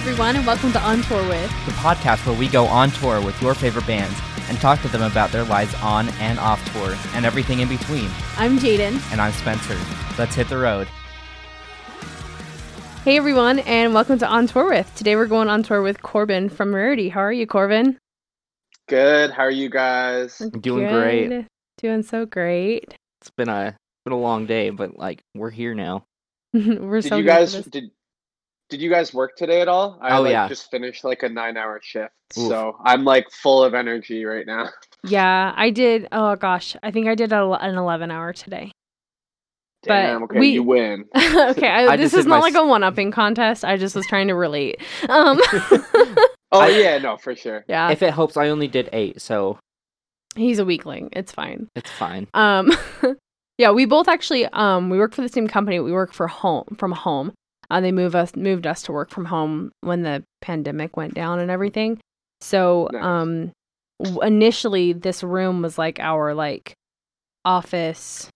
everyone, and welcome to On Tour with. the podcast where we go on tour with your favorite bands and talk to them about their lives on and off tour and everything in between. I'm Jaden. And I'm Spencer. Let's hit the road. Hey everyone, and welcome to On Tour with. Today we're going on tour with Corbin from Rarity. How are you, Corbin? Good. How are you guys? Doing great. Doing so great. It's been a been a long day, but like we're here now. we're Did so you guys did Did you guys work today at all? I Oh, like, yeah. just finished like a nine hour shift, Oof. so I'm like full of energy right now. Yeah, I did. Oh gosh, I think I did a, an 11 hour today. But Okay, we- you win. okay, I, I this is not my like a one upping contest. I just was trying to relate. Um, Oh yeah, no, for sure. yeah, If it helps, I only did eight, so he's a weakling. It's fine. it's fine. Um, yeah, we both actually um we work for the same company. We work for home from home. Uh, they move us moved us to work from home when the pandemic went down and everything. So Nice. um w- initially this room was like our like office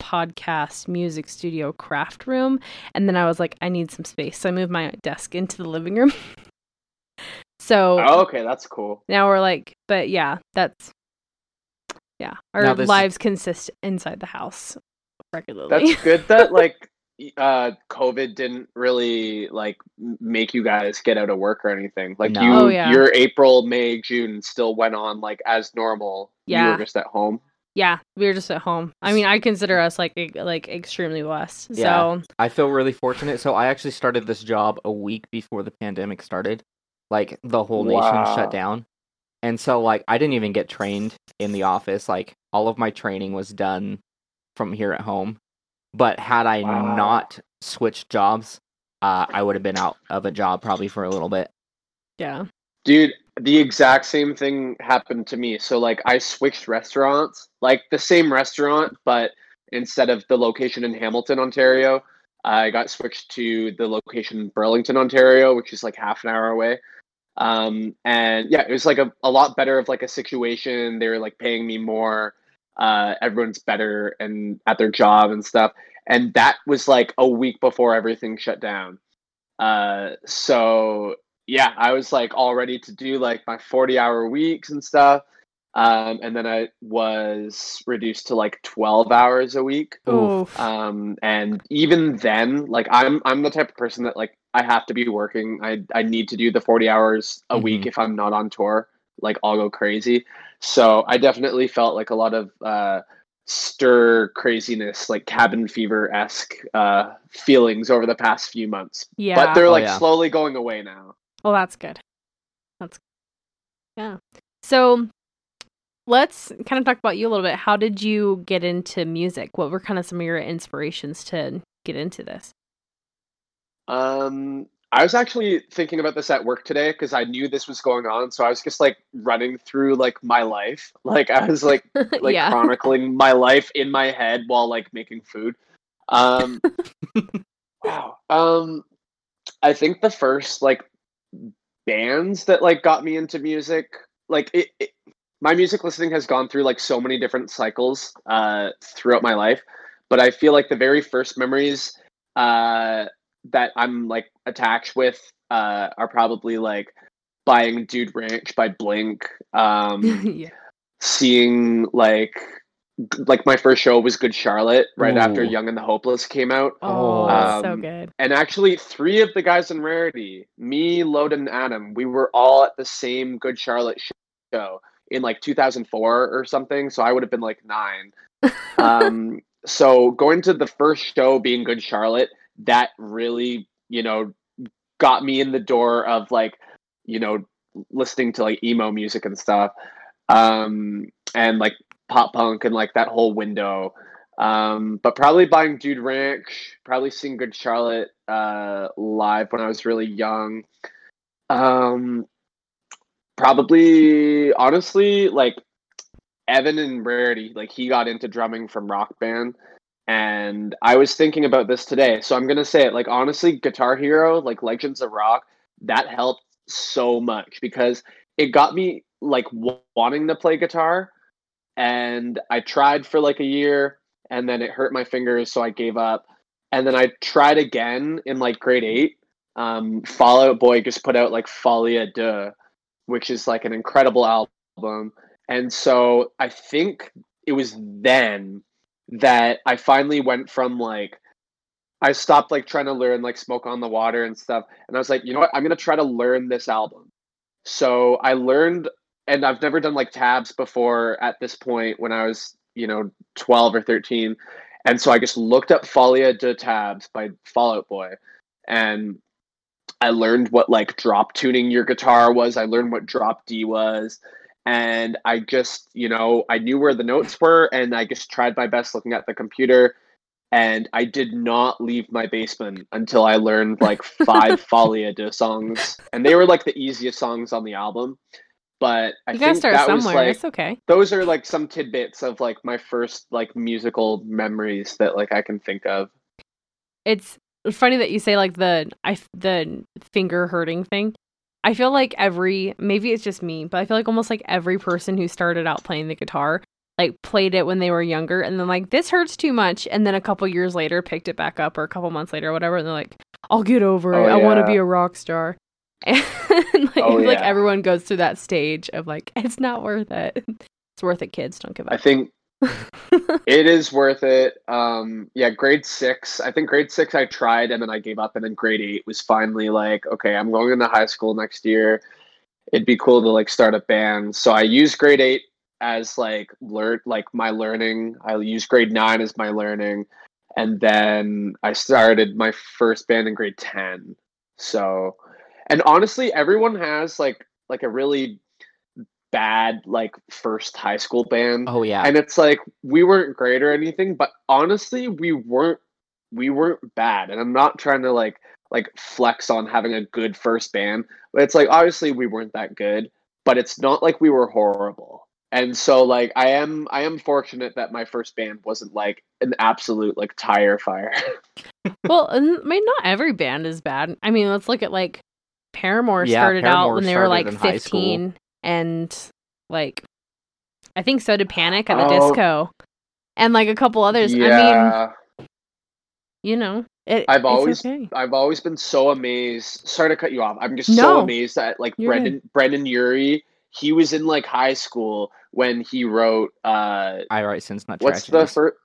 podcast music studio craft room and then i was like i need some space so i moved my desk into the living room so Oh, okay, that's cool. now we're like but yeah that's yeah our Now this- lives consist inside the house regularly That's good that like y- uh COVID didn't really like make you guys get out of work or anything. Like No. you, Oh, yeah. your April, May, June still went on like as normal. You Yeah. were just at home. yeah we were just at home i mean i consider us like like extremely blessed Yeah. so I feel really fortunate. So I actually started this job a week before the pandemic started. Like the whole nation Wow. shut down. And so like I didn't even get trained in the office. Like all of my training was done from here at home. But had I Wow. not switched jobs, uh, I would have been out of a job probably for a little bit. yeah Dude, the exact same thing happened to me. So like I switched restaurants, like the same restaurant, but instead of the location in Hamilton, Ontario, I got switched to the location in Burlington, Ontario, which is like half an hour away. Um, and yeah, it was like a, a lot better of like a situation. They were like paying me more. Uh, everyone's better and at their job and stuff. And that was like a week before everything shut down. Uh, so yeah, I was like all ready to do like my 40 hour weeks and stuff. Um, and then I was reduced to like 12 hours a week. Oof. Um, and even then, like I'm I'm the type of person that like I have to be working. I I need to do the 40 hours a week Mhm. if I'm not on tour. Like I'll go crazy. So I definitely felt like a lot of uh stir craziness, like cabin fever esque uh feelings over the past few months. yeah But they're Oh, like yeah. slowly going away now. well that's good that's good. yeah so let's kind of talk about you a little bit how did you get into music what were kind of some of your inspirations to get into this Um, I was actually thinking about this at work today because I knew this was going on. So I was just like running through like my life. Like I was like like yeah chronicling my life in my head while like making food. Um, wow. Um, I think the first like bands that like got me into music, like it, it my music listening has gone through like so many different cycles uh throughout my life, but I feel like the very first memories uh that I'm like attached with uh are probably like buying Dude Ranch by Blink, um yeah seeing like like my first show was Good Charlotte right after Young and the Hopeless came out. oh Um, so good And actually three of the guys in Rarity, me, Loden, and Adam, we were all at the same Good Charlotte show in like 2004 or something. So I would have been like nine. um, so going to the first show being Good Charlotte, that really, you know, got me in the door of like, you know, listening to like emo music and stuff. Um, and like pop punk and like that whole window. Um, but probably buying Dude Ranch, probably seeing Good Charlotte uh, live when I was really young. Um, probably, honestly, like Evan and Rarity, like he got into drumming from Rock Band. And I was thinking about this today. So I'm to say it like, honestly, Guitar Hero, like Legends of Rock, that helped so much because it got me like w- wanting to play guitar. And I tried for like a year and then it hurt my fingers. So I gave up. And then I tried again in like grade eight um, Fall Out Boy just put out like Folie à Deux, which is like an incredible album. And so I think it was then that I finally went from like I stopped like trying to learn like Smoke on the Water and stuff, and I was like, you know what, I'm gonna try to learn this album. So I learned, and I've never done like tabs before at this point when I was you know 12 or 13, and so I just looked up Folie de tabs by Fall Out Boy, and I learned what like drop tuning your guitar was. I learned what drop D was. And I just, you know, I knew where the notes were and I just tried my best looking at the computer. And I did not leave my basement until I learned like five Folie à Deux songs. And they were like the easiest songs on the album. But I You gotta think start that was somewhere. like it's okay. those are like some tidbits of like my first like musical memories that like I can think of. It's funny that you say like the I the finger hurting thing. I feel like every maybe it's just me, but I feel like almost like every person who started out playing the guitar like played it when they were younger and then like this hurts too much and then a couple years later picked it back up or a couple months later or whatever and they're like I'll get over it. Oh, I want to be a rock star. And like, Oh, like everyone goes through that stage of like it's not worth it. It's worth it, kids. Don't give up. I think it is worth it. Um, yeah, grade six. I think grade six I tried and then I gave up, and then grade eight was finally like, okay, I'm going into high school next year. It'd be cool to like start a band. So I used grade eight as like learn like my learning. I used grade nine as my learning, and then I started my first band in grade ten. So, and honestly, everyone has like like a really bad like first high school band. Oh yeah. and it's like we weren't great or anything but honestly we weren't we weren't bad. And i'm not trying to like like flex on having a good first band. But it's like obviously we weren't that good but it's not like we were horrible. And so like i am i am fortunate that my first band wasn't like an absolute like tire fire. Well, I mean, not every band is bad. I mean, let's look at like Paramore Yeah, started out when they were like in high 15, and like I think so did Panic at the Oh. Disco, and like a couple others. I mean, yeah you know, it, I've it's always okay. I've always been so amazed. Sorry to cut you off. I'm just so amazed that like You're Brendon Brendon Urie, he was in like high school when he wrote uh I Write Sins Not what's the first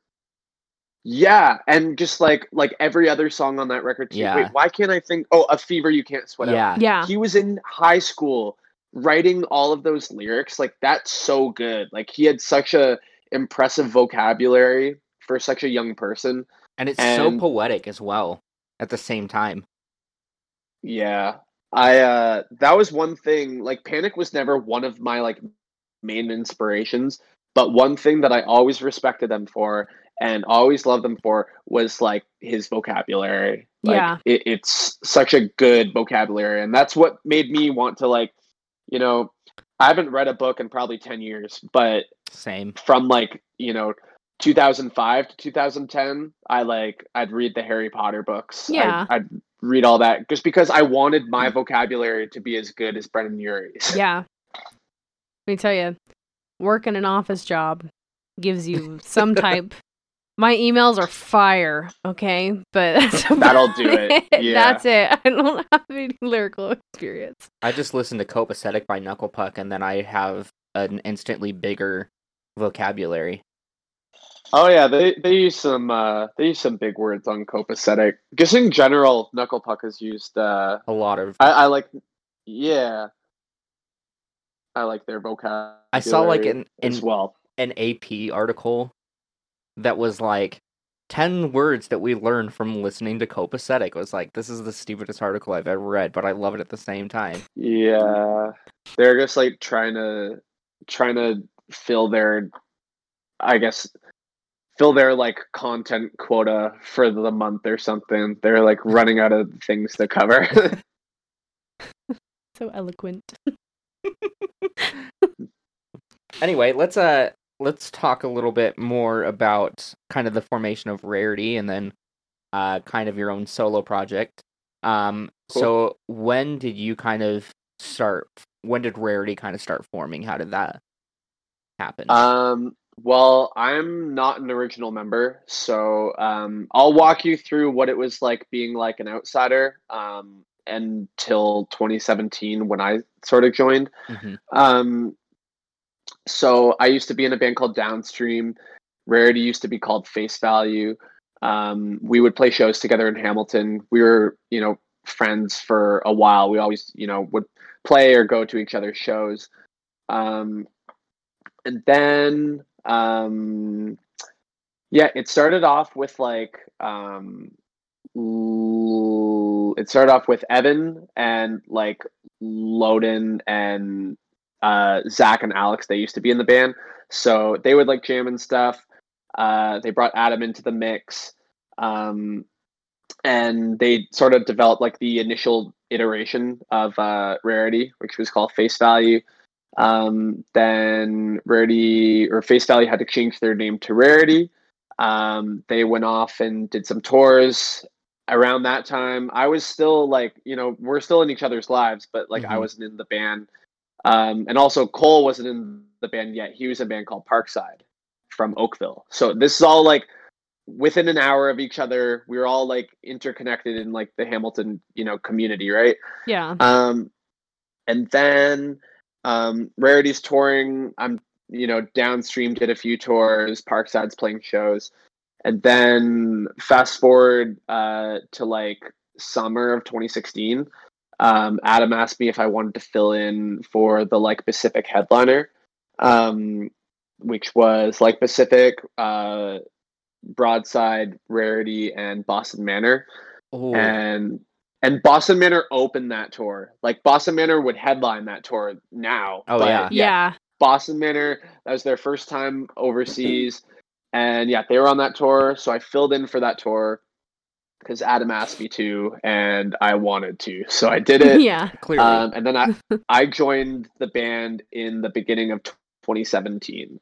Yeah, and just like like every other song on that record too. Yeah. Wait, why can't I think oh a fever you can't sweat out. Yeah. yeah, He was in high school writing all of those lyrics. Like that's so good. Like he had such a impressive vocabulary for such a young person. And it's so poetic as well at the same time. Yeah. I uh that was one thing like Panic was never one of my like main inspirations, but one thing that I always respected them for and always loved them for was like his vocabulary. Like, Yeah. It, it's such a good vocabulary and that's what made me want to like you know I haven't read a book in probably 10 years, but Same. from like, you know, 2005 to 2010, I like I'd read the Harry Potter books. Yeah. I'd, read all that just because I wanted my mm. vocabulary to be as good as Brendon Urie's. yeah. Let me tell you, working an office job gives you some type. My emails are fire, okay, but that's That'll do it, yeah. That's it. I don't have any lyrical experience. I just listen to Copacetic by Knuckle Puck and then I have an instantly bigger vocabulary. Oh yeah, they they use some uh they use some big words on copacetic. Just in general, Knuckle Puck has used uh A lot of I, I like yeah. I like their vocabulary. I saw like an as well. an AP article that was like 10 words that we learned from listening to Copacetic. It was like this is the stupidest article I've ever read, but I love it at the same time. Yeah, they're just like trying to trying to fill their, I guess, fill their like content quota for the month or something. They're like running out of things to cover. So eloquent. Anyway, let's uh let's talk a little bit more about kind of the formation of Rarity and then uh kind of your own solo project. Um Cool. so when did you kind of start when did Rarity kind of start forming? How did that happen? um, well, I'm not an original member, so um, I'll walk you through what it was like being like an outsider. Um, until 2017 when I sort of joined. hmm Um, so I used to be in a band called Downstream. Rarity used to be called Face Value. Um, we would play shows together in Hamilton. We were, you know, friends for a while. We always, you know, would play or go to each other's shows. Um, and then, um, yeah, it started off with like, um, l- it started off with Evan and like Loden and uh, Zach and Alex. They used to be in the band, so they would like jam and stuff. Uh, they brought Adam into the mix, um, and they sort of developed like the initial iteration of uh, Rarity, which was called Face Value. Um, then Rarity or Face Value had to change their name to Rarity. Um, they went off and did some tours around that time. I was still like, you know, we're still in each other's lives, but like I Mhm. wasn't in the band. Um, and also Cole wasn't in the band yet. He was in a band called Parkside from Oakville. So this is all like within an hour of each other. We were all like interconnected in like the Hamilton, you know, community, right? Yeah. Um, and then um, Rarity's touring. I'm, you know, downstream did a few tours. Parkside's playing shows, and then fast forward uh, to like summer of 2016. Um, Adam asked me if I wanted to fill in for the like Pacific headliner, um, which was like Pacific, uh, Broadside, Rarity, and Boston Manor Oh, and and Boston Manor opened that tour. Like Boston Manor would headline that tour now. Oh, but yeah. yeah. Boston Manor. That was their first time overseas, and yeah, they were on that tour. So I filled in for that tour because Adam asked me to, and I wanted to, so I did it. Yeah. clearly. Um, and then I I joined the band in the beginning of 2017.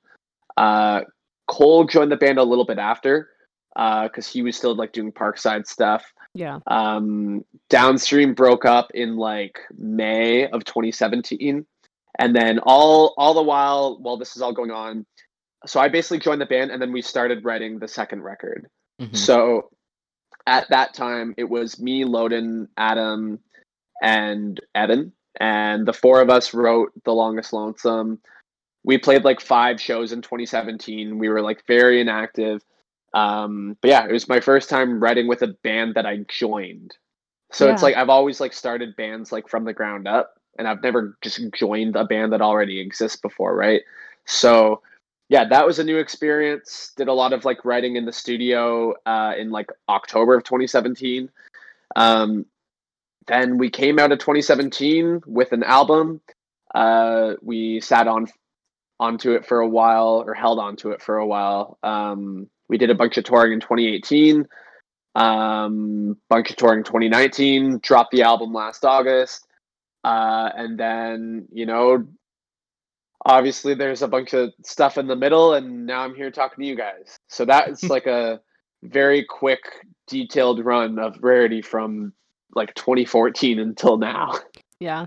Uh, Cole joined the band a little bit after because he was still like doing Parkside stuff. Yeah. Um, Downstream broke up in like May of 2017, and then all all the while while this is all going on, so I basically joined the band, and then we started writing the second record. Mhm. So at that time, it was me, Loden, Adam, and Evan, and the four of us wrote "The Longest Lonesome." We played like five shows in 2017. We were like very inactive. Um, but yeah, it was my first time writing with a band that I joined. So it's like I've always like started bands like from the ground up, and I've never just joined a band that already exists before, right? So yeah, that was a new experience. Did a lot of like writing in the studio uh, in like October of 2017. Um, then we came out of 2017 with an album. Uh, we sat on onto it for a while, or held onto it for a while. Um, we did a bunch of touring in 2018. Um, bunch of touring 2019. Dropped the album last August. Uh, and then you know obviously there's a bunch of stuff in the middle and now i'm here talking to you guys so that's like a very quick detailed run of rarity from like 2014 until now Yeah.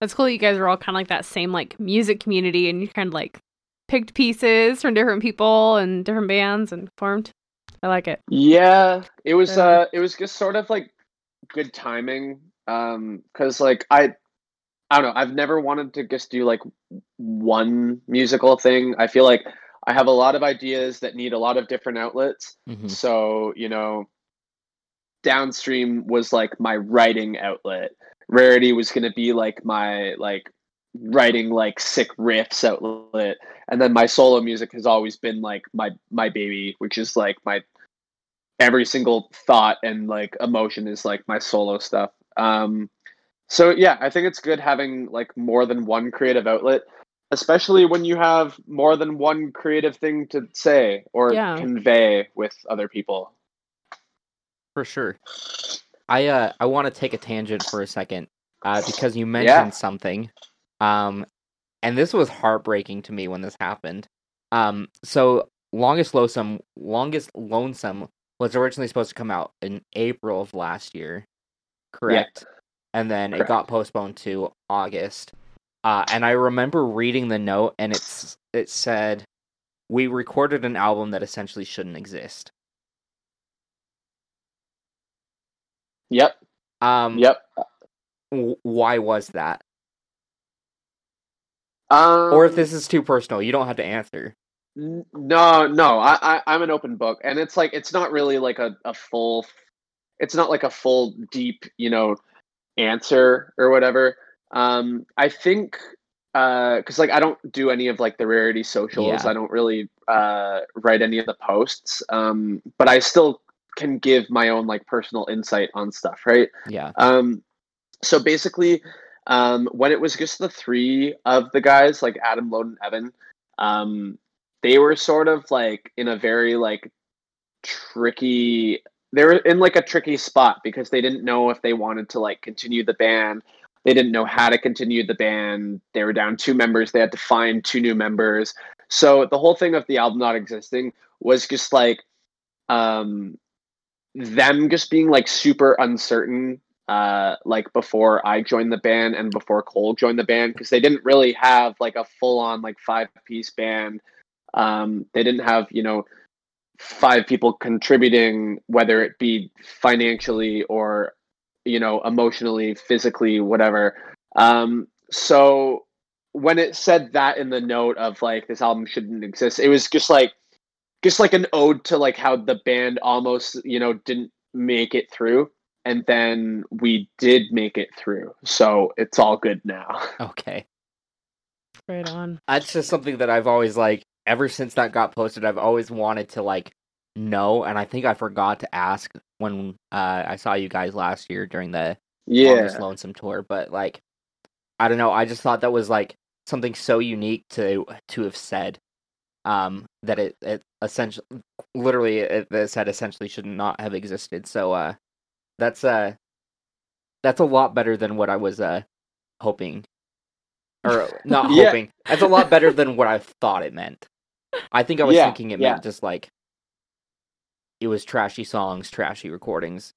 That's cool. You guys are all kind of like that same like music community, and you kind of like picked pieces from different people and different bands and formed. I like it. yeah it was uh it was just sort of like good timing um because like i i don't know i've never wanted to just do like one musical thing i feel like i have a lot of ideas that need a lot of different outlets Mhm. So, you know, downstream was like my writing outlet. Rarity was going to be like my like writing like sick riffs outlet. And then my solo music has always been like my my baby, which is like my every single thought and like emotion is like my solo stuff. Um so yeah, I think it's good having like more than one creative outlet, especially when you have more than one creative thing to say or Yeah. convey with other people. For sure. I uh I want to take a tangent for a second, uh, because you mentioned something, um, and this was heartbreaking to me when this happened. Um, so longest lonesome, longest lonesome was originally supposed to come out in April of last year, correct? And then it got postponed to August. Uh, and I remember reading the note, and it's it said, "We recorded an album that essentially shouldn't exist." Yep. Um, Yep. w- why was that? Um, Or if this is too personal, you don't have to answer. N- No, no, I, I I'm an open book, and it's like it's not really like a, a full, it's not like a full deep you know answer or whatever. Um, I think because like I don't do any of like the rarity socials, Yeah. I don't really uh write any of the posts, um, but I still can give my own like personal insight on stuff, right? Yeah. Um, so basically, um, when it was just the three of the guys, like Adam, Loden, Evan, um, they were sort of like in a very like tricky. They were in like a tricky spot because they didn't know if they wanted to like continue the band. They didn't know how to continue the band. They were down two members. They had to find two new members. So the whole thing of the album not existing was just like um them just being like super uncertain uh like before I joined the band and before Cole joined the band because they didn't really have like a full on like five piece band. Um they didn't have, you know, five people contributing whether it be financially or you know, emotionally, physically, whatever. Um so when it said that in the note of like this album shouldn't exist, it was just like just like an ode to like how the band almost you know didn't make it through and then we did make it through so it's all good now Okay. Right on. That's just something that I've always like ever since that got posted. I've always wanted to like know, and I think I forgot to ask when uh, I saw you guys last year during the yeah longest lonesome tour. But like, I don't know. I just thought that was like something so unique to to have said. Um, that it it essentially, literally, it, it said essentially should not have existed. So uh, that's uh, that's a lot better than what I was uh hoping, or not Yeah. hoping. That's a lot better than what I thought it meant. I think I was Yeah, thinking it yeah. meant just like it was trashy songs, trashy recordings,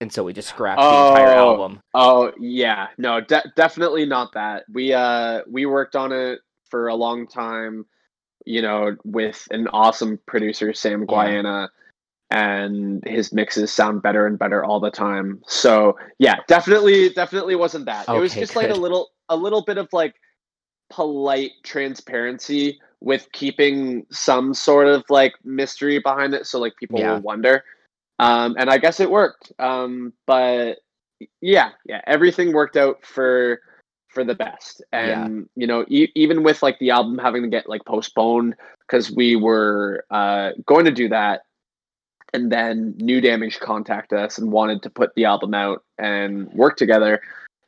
and so we just scrapped the entire Oh. album. oh yeah no de- definitely not that we uh we worked on it for a long time you know with an awesome producer sam Yeah. guaiana and his mixes sound better and better all the time so yeah definitely definitely wasn't that it was Okay, just like a little a little bit of like polite transparency with keeping some sort of like mystery behind it so like people Yeah. will wonder. Um and i guess it worked. Um but yeah yeah everything worked out for for the best. And you know e- even with like the album having to get like postponed because we were uh going to do that and then new damage contacted us and wanted to put the album out and work together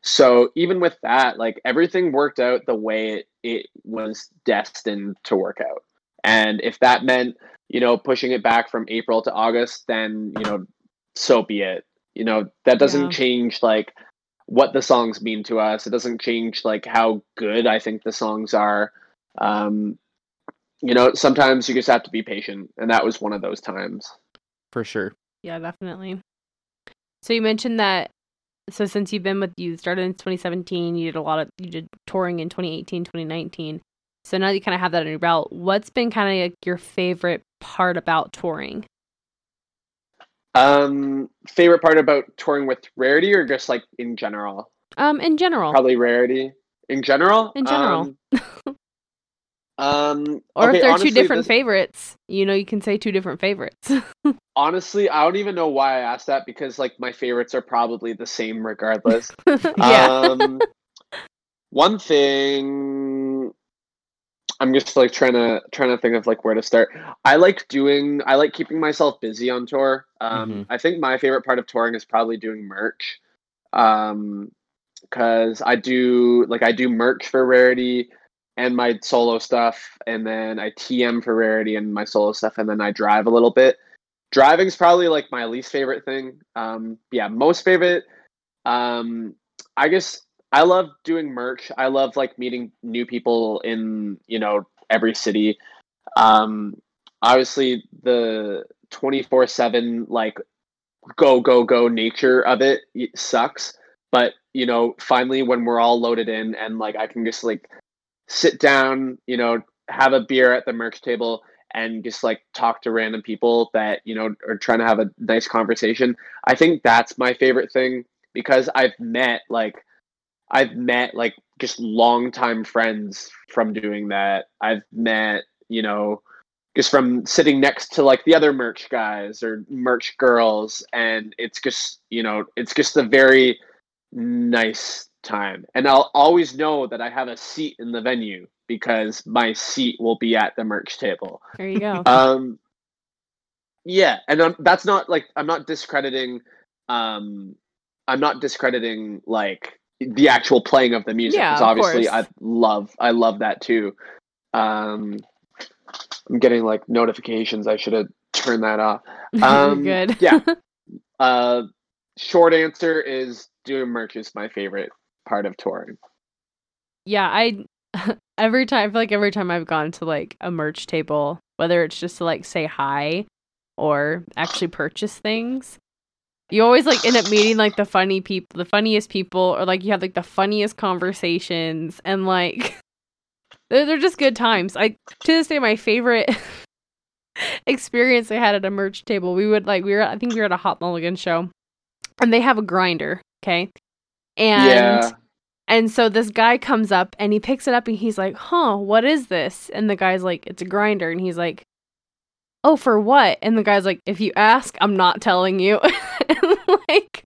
so even with that like everything worked out the way it, it was destined to work out and if that meant you know pushing it back from april to august then you know so be it you know that doesn't Yeah. change like what the songs mean to us it doesn't change like how good i think the songs are um you know sometimes you just have to be patient and that was one of those times For sure. Yeah, definitely. So you mentioned that. So since you've been with you started in 2017, you did a lot of you did touring in 2018, 2019. So now that you kind of have that on your belt, what's been kind of like your favorite part about touring? um favorite part about touring with rarity or just like in general Um, in general, probably rarity in general In general. um, um or okay, if they're honestly, two different this- favorites, you know, you can say two different favorites. honestly i don't even know why i asked that because like my favorites are probably the same regardless yeah. um one thing i'm just like trying to trying to think of like where to start i like doing i like keeping myself busy on tour um Mhm. i think my favorite part of touring is probably doing merch um because i do like i do merch for rarity and my solo stuff and then i tm for rarity and my solo stuff and then i drive a little bit. Driving's probably like my least favorite thing. Um yeah most favorite um i guess i love doing merch. I love like meeting new people in you know every city. Um obviously the 24 7 like go go go nature of it, it sucks. But you know finally when we're all loaded in and like i can just like sit down you know have a beer at the merch table and just like talk to random people that you know are trying to have a nice conversation i think that's my favorite thing because I've met like I've met like just longtime friends from doing that. I've met, you know, just from sitting next to like the other merch guys or merch girls and it's just, you know, it's just a very nice time. And I'll always know that I have a seat in the venue because my seat will be at the merch table. There you go. um yeah, and I'm, that's not like I'm not discrediting um I'm not discrediting like the actual playing of the music Yeah, obviously course. I love I love that too. Um I'm getting like notifications. I should have turned that off. Um, good. yeah. Uh short answer is doing merch is my favorite part of touring. yeah, I every time I feel like every time I've gone to like a merch table, whether it's just to like say hi or actually purchase things, you always like end up meeting like the funny people, the funniest people, or like you have like the funniest conversations, and like they're, they're just good times. I to this day my favorite experience I had at a merch table. We would like we were I think we were at a Hot Mulligan show, and they have a grinder, okay, and. yeah. And so this guy comes up and he picks it up and he's like, "Huh, what is this?" And the guy's like, "It's a grinder." And he's like, "Oh, for what?" And the guy's like, "If you ask, I'm not telling you." and like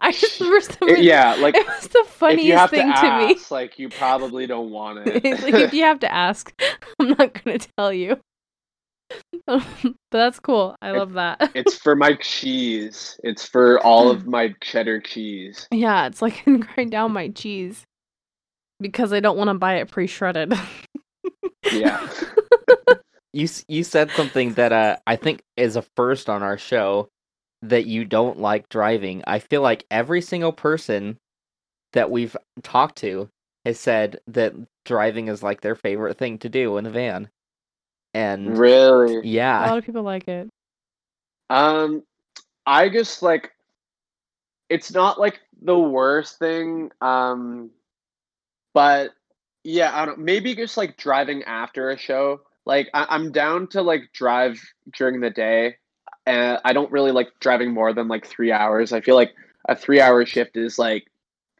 I just remember yeah, like it was the funniest thing to to, me. ask, like you probably don't want it. Like if you have to ask, I'm not going to tell you. but that's cool. I It- love that. It's for my cheese. It's for all of my cheddar cheese. yeah, it's like I can grind down my cheese because I don't want to buy it pre-shredded. Yeah. You you said something that uh, I think is a first on our show that you don't like driving. I feel like every single person that we've talked to has said that driving is like their favorite thing to do in a van. And Really? Yeah, a lot of people like it. Um I just like it's not like the worst thing. Um but yeah, I don't maybe just like driving after a show. Like I, I'm down to like drive during the day. And I don't really like driving more than like three hours. I feel like a three hour shift is like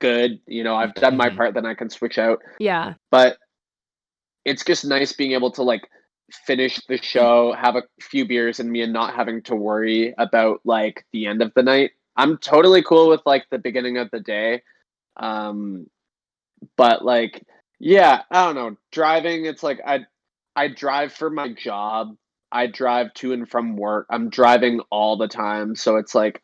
good. You know, I've done my Mhm. part, then I can switch out. Yeah. but it's just nice being able to like finish the show have a few beers in me and not having to worry about like the end of the night. I'm totally cool with like the beginning of the day. Um but like yeah i don't know. Driving it's like i i drive for my job. I drive to and from work. I'm driving all the time. So it's like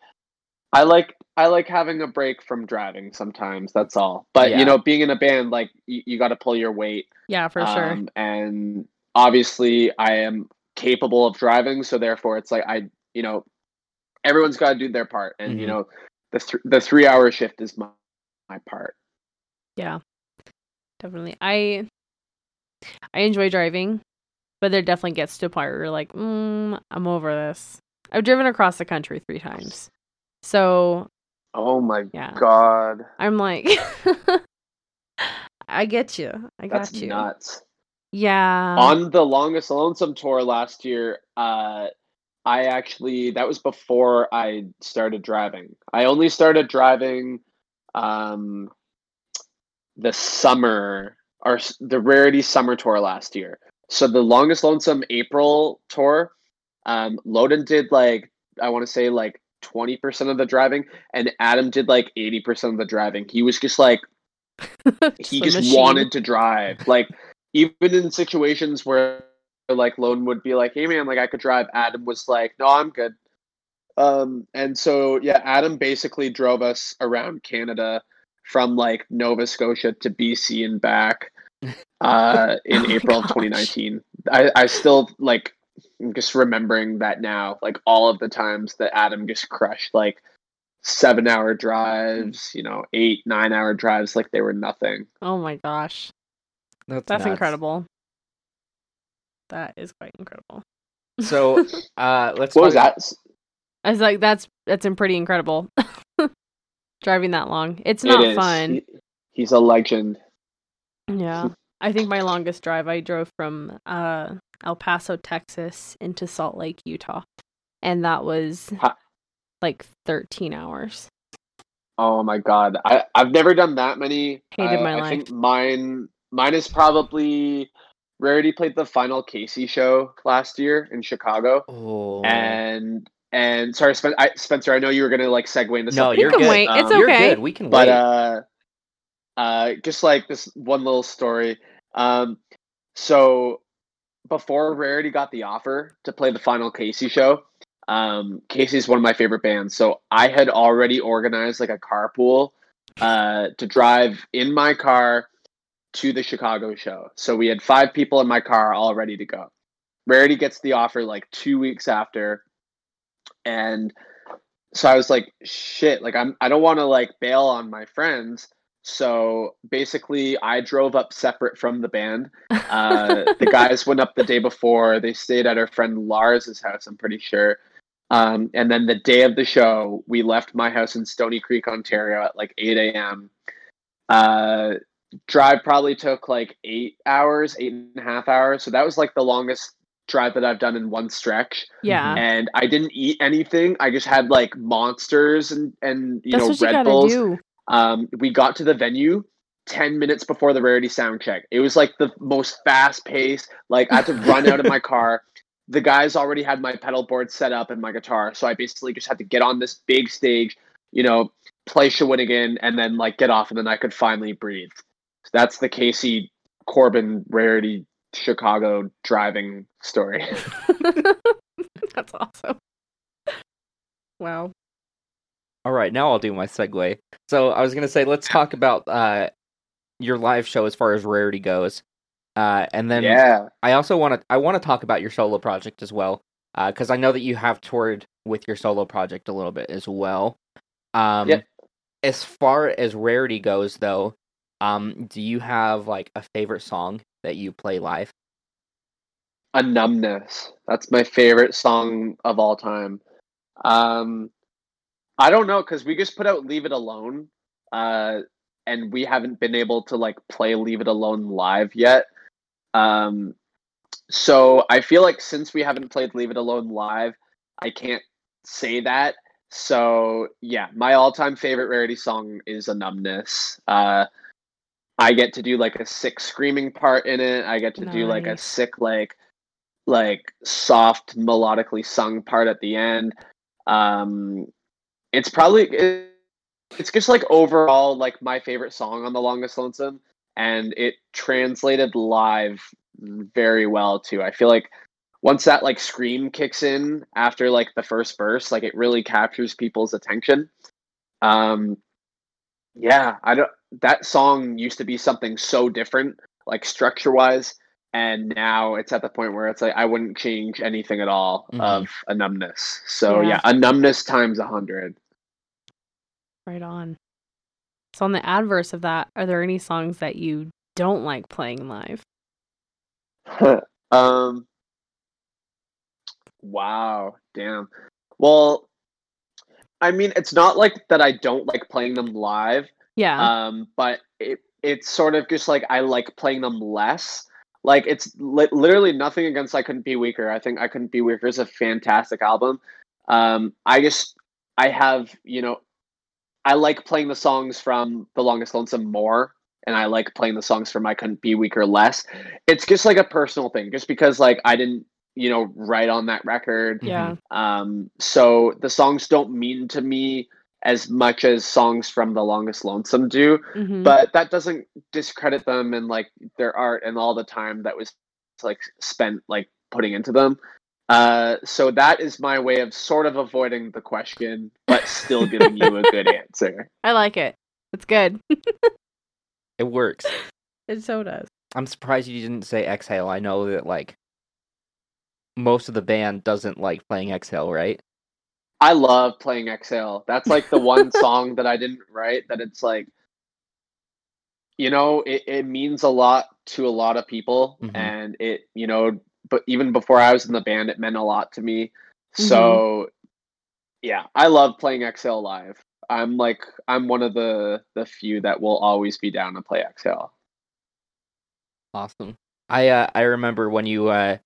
i like i like having a break from driving sometimes that's all. But Yeah. you know being in a band like you, you got to pull your weight. Yeah, for sure. um, and obviously i am capable of driving so therefore it's like i you know everyone's got to do their part and you Mhm. know the th- the 3 hour shift is my my part Yeah. Definitely. I I enjoy driving, but there definitely gets to a point where you're like, mm, I'm over this. I've driven across the country three times. So oh my yeah. god I'm like I get you. I got that's you. nuts Yeah. on the longest lonesome tour last year uh i actually that was before i started driving i only started driving um the summer or the rarity summer tour last year so the longest lonesome april tour um loden did like i want to say like 20% of the driving and adam did like 80% of the driving he was just like he just machine. wanted to drive. Like even in situations where like Lone would be like, "Hey man, like I could drive." Adam was like, "No, I'm good." Um, and so yeah, Adam basically drove us around Canada from like Nova Scotia to BC and back uh, in Oh April of 2019. I, I still like I'm just remembering that now, like all of the times that Adam just crushed like seven hour drives, you know, eight, nine hour drives like they were nothing. Oh my gosh. That's, That's incredible. That is quite incredible. So, uh, let's. What was talk- that? I was like, that's that's in pretty incredible. Driving that long. It's not is. fun. He- he's a legend. Yeah. I think my longest drive I drove from uh El Paso, Texas into Salt Lake, Utah. And that was Ha- like 13 hours. Oh my god, I I've never done that many. Hated uh, my I life. think mine mine is probably Rarity played the final Casey show last year in Chicago, Oh, and and sorry, Spen- I, Spencer, I know you were gonna like segue into no, something. you're can good. wait. It's Um, You're okay. good. We can but wait. uh uh just like this one little story um so before rarity got the offer to play the final casey show um casey's one of my favorite bands so i had already organized like a carpool uh to drive in my car to the chicago show so we had five people in my car all ready to go rarity gets the offer like two weeks after and so I was like, shit, like I'm I don't want to like bail on my friends. So basically I drove up separate from the band. Uh, the guys went up the day before. They stayed at our friend Lars's house, I'm pretty sure. Um, and then the day of the show, we left my house in Stoney Creek, Ontario at like 8 a.m. Uh, drive probably took like eight hours, eight and a half hours. So that was like the longest drive that I've done in one stretch Yeah. and I didn't eat anything. I just had like monsters and and you That's know what you Red gotta Bulls. do. Um, we got to the venue ten minutes before the Rarity sound check. It was like the most fast pace. Like I had to run out of my car. The guys already had my pedal board set up and my guitar, so I basically just had to get on this big stage, you know, play Shawinigan, and then like get off, and then I could finally breathe. So that's the Casey Corbin Rarity Chicago driving story. That's awesome. Wow. All right, now I'll do my segue. So I was gonna say, let's talk about uh, your live show as far as rarity goes, uh, and then yeah. I also want to I want to talk about your solo project as well, because I know that you have toured with your solo project a little bit as well. Um, Yep. As far as rarity goes, though, um, do you have like a favorite song that you play live? a numbness. That's my favorite song of all time. Um i don't know because we just put out leave it alone uh and we haven't been able to like play leave it alone live yet. Um so i feel like since we haven't played leave it alone live i can't say that. So yeah my all-time favorite rarity song is a numbness. Uh i get to do like a sick screaming part in it. I get to do like a sick like like soft melodically sung part at the end. Um it's probably it, it's just like overall like my favorite song on the longest lonesome and it translated live very well too. I feel like once that like scream kicks in after like the first verse like it really captures people's attention. Um yeah i don't that song used to be something so different like structure wise and now it's at the point where it's like I wouldn't change anything at all Mhm. of a numbness. So Yeah. yeah, a numbness times a hundred. Right on. So on the adverse of that, are there any songs that you don't like playing live? um. Wow. Damn. Well, I mean, it's not like that. I don't like playing them live. Yeah. um but it it's sort of just like i like playing them less. Like it's li- literally nothing against i couldn't be weaker. I think i couldn't be weaker is a fantastic album. Um i just i have you know i like playing the songs from the longest lonesome more and i like playing the songs from i couldn't be weaker less. It's just like a personal thing just because like i didn't you know write on that record. Yeah. um, so the songs don't mean to me as much as songs from the longest lonesome do Mhm. but that doesn't discredit them and like their art and all the time that was like spent like putting into them uh so that is my way of sort of avoiding the question but still giving you a good answer I like it. It's good. It works. it so does. I'm surprised you didn't say exhale. I know that like most of the band doesn't like playing exhale, right? I love playing exhale. That's like the one song that i didn't write that it's like you know it, it means a lot to a lot of people Mhm. and it you know but even before i was in the band it meant a lot to me. So yeah i love playing exhale live. I'm like i'm one of the the few that will always be down to play exhale. Awesome. I uh, I remember when you uh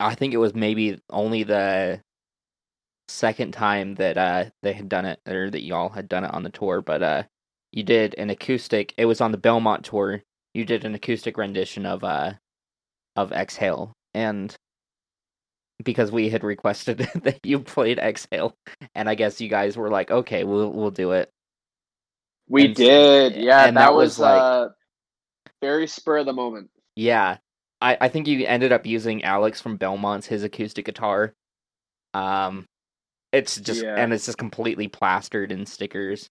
I think it was maybe only the second time that uh they had done it or that y'all had done it on the tour, but uh you did an acoustic. It was on the Belmont tour. You did an acoustic rendition of uh of Exhale, and because we had requested that you played Exhale, and I guess you guys were like, okay, we'll we'll do it. We And- did, yeah. and that, that was, was, like- uh, very spur of the moment. Yeah. I, I think you ended up using Alex from Belmont's his acoustic guitar. Um it's just Yeah. and it's just completely plastered in stickers.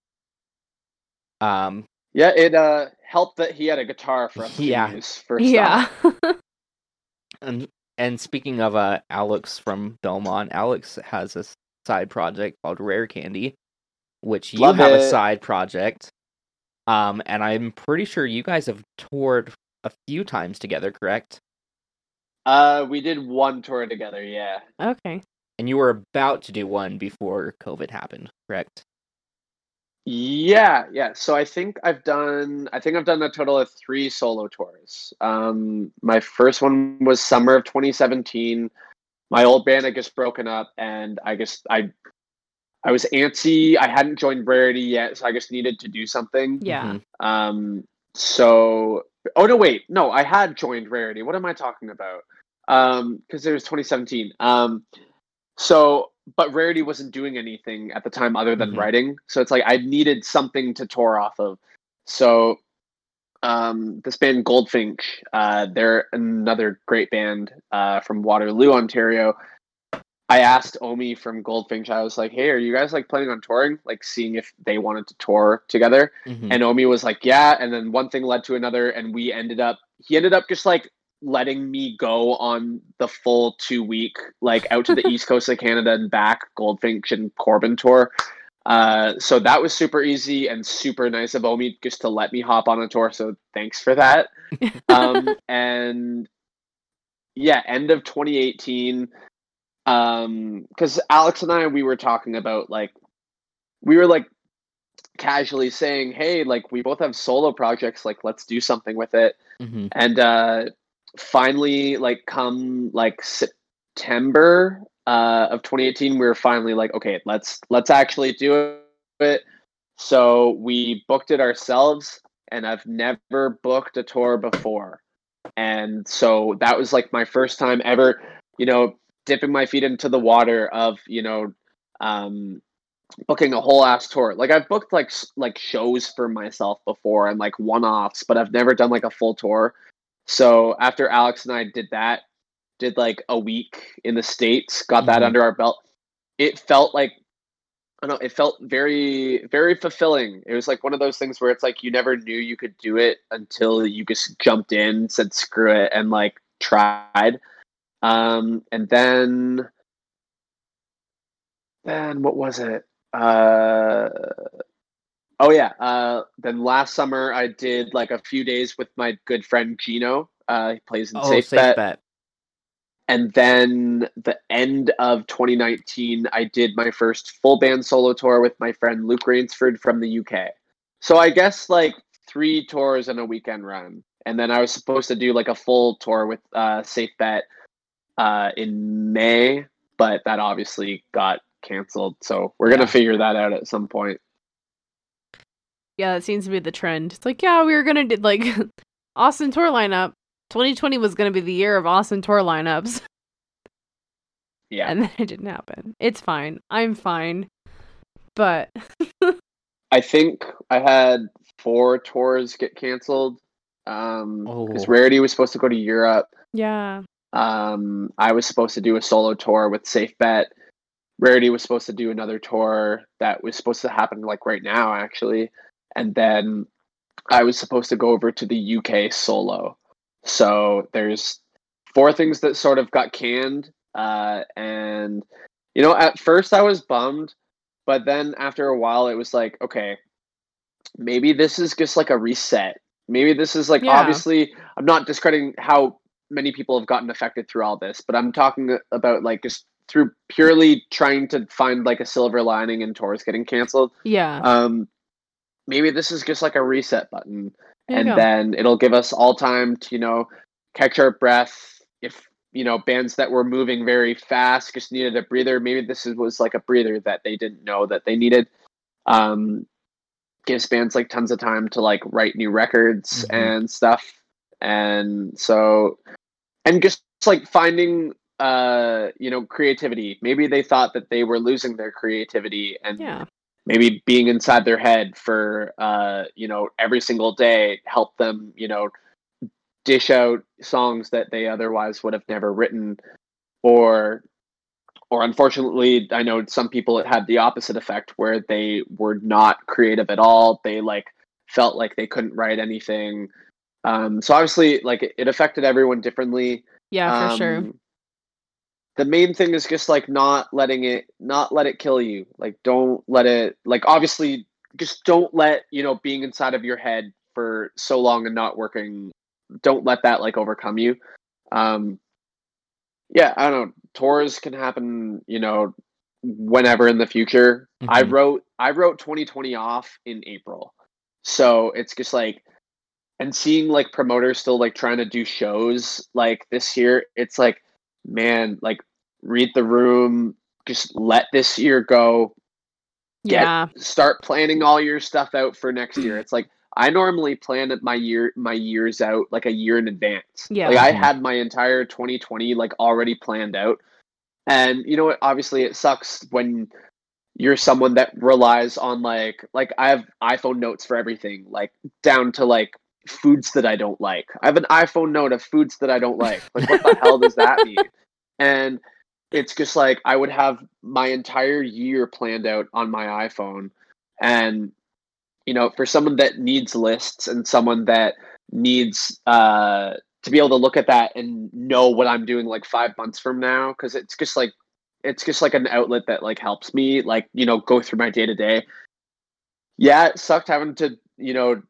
Um Yeah, it uh helped that he had a guitar for us to Yeah. use for Yeah. and and speaking of uh Alex from Belmont, Alex has a side project called Rare Candy, which you Love have a side project. Um and I'm pretty sure you guys have toured a few times together, correct? Uh, we did one tour together. Yeah. okay. And you were about to do one before COVID happened, correct? Yeah, yeah. So I think I've done I think I've done a total of 3 solo tours. Um my first one was summer of 2017. My old band had just broken up and I just I I was antsy. I hadn't joined Rarity yet, so I just needed to do something. Yeah. Mhm. Um so oh no wait, no, I had joined Rarity. What am I talking about? Um because it was 2017. Um so but Rarity wasn't doing anything at the time other than Mhm. writing. So it's like I needed something to tour off of. So um this band Goldfinch, uh they're another great band uh from Waterloo, Ontario. I asked Omi from Goldfinch, I was like, Hey, are you guys like planning on touring? Like seeing if they wanted to tour together. Mhm. And Omi was like, Yeah, and then one thing led to another, and we ended up he ended up just like letting me go on the full two week, like out to the east coast of Canada and back, Goldfinch and Corbin tour. Uh, so that was super easy and super nice of Omi just to let me hop on a tour. So thanks for that. Um, and yeah, end of 2018. Um, because Alex and I we were talking about like we were like casually saying, "Hey, like we both have solo projects. Like let's do something with it." Mhm. and uh finally like come like september uh of 2018 we were finally like okay let's let's actually do it so we booked it ourselves and i've never booked a tour before and so that was like my first time ever you know dipping my feet into the water of you know um booking a whole ass tour. Like I've booked like like shows for myself before and like one offs, but I've never done like a full tour. So after Alex and I did that, did like a week in the states, got that Mhm. under our belt. It felt like I don't know, it felt very very fulfilling. It was like one of those things where it's like you never knew you could do it until you just jumped in, said screw it and like tried. Um and then then what was it? Uh oh yeah. Uh then last summer I did like a few days with my good friend Gino. Uh he plays in Oh, Safe, safe Bet. bet. And then the end of 2019, I did my first full band solo tour with my friend Luke Rainsford from the UK. So I guess like three tours and a weekend run. And then I was supposed to do like a full tour with uh, Safe Bet uh, in May, but that obviously got canceled. So we're going to figure that out at some point. Yeah, that seems to be the trend. It's like, yeah, we were gonna do like Austin tour lineup. 2020 was gonna be the year of Austin tour lineups, Yeah. and then it didn't happen. It's fine. I'm fine. But I think I had four tours get canceled. Um, because Oh. Rarity was supposed to go to Europe. yeah, Um, I was supposed to do a solo tour with Safe Bet. Rarity was supposed to do another tour that was supposed to happen like right now, actually. And then I was supposed to go over to the UK solo. So there's four things that sort of got canned. Uh, and, you know, at first I was bummed, but then after a while it was like, okay, maybe this is just like a reset. Maybe this is like, Yeah. obviously, I'm not discrediting how many people have gotten affected through all this, but I'm talking about like just through purely trying to find like a silver lining in tours getting canceled. yeah. Um, maybe this is just like a reset button, There and then it'll give us all time to you know catch our breath. If you know bands that were moving very fast just needed a breather maybe this was like a breather that they didn't know that they needed um gives bands like tons of time to like write new records mm-hmm. and stuff and so and just like finding uh you know creativity maybe they thought that they were losing their creativity and yeah. Maybe being inside their head for uh you know every single day helped them you know dish out songs that they otherwise would have never written. Or or unfortunately i know some people it had the opposite effect where they were not creative at all. They like felt like they couldn't write anything. Um so obviously like it, it affected everyone differently. Yeah for um, sure the main thing is just like not letting it not let it kill you. Like don't let it like obviously just don't let you know being inside of your head for so long and not working don't let that like overcome you. Um yeah i don't know. Tours can happen you know whenever in the future. Mm-hmm. i wrote i wrote 2020 off in april. So it's just like and seeing like promoters still like trying to do shows like this year it's like man like read the room, just let this year go. Get, yeah. Start planning all your stuff out for next year. It's like I normally plan my year my years out like a year in advance. Yeah. Like I had my entire 2020 like already planned out. And you know what? Obviously it sucks when you're someone that relies on like like I have iPhone notes for everything, like down to like foods that I don't like. I have an iPhone note of foods that I don't like. Like what the hell does that mean? And it's just like I would have my entire year planned out on my iPhone. And, you know, for someone that needs lists and someone that needs uh, to be able to look at that and know what I'm doing like five months from now, because it's just like, it's just like an outlet that like helps me like, you know, go through my day to day. Yeah, it sucked having to, you know,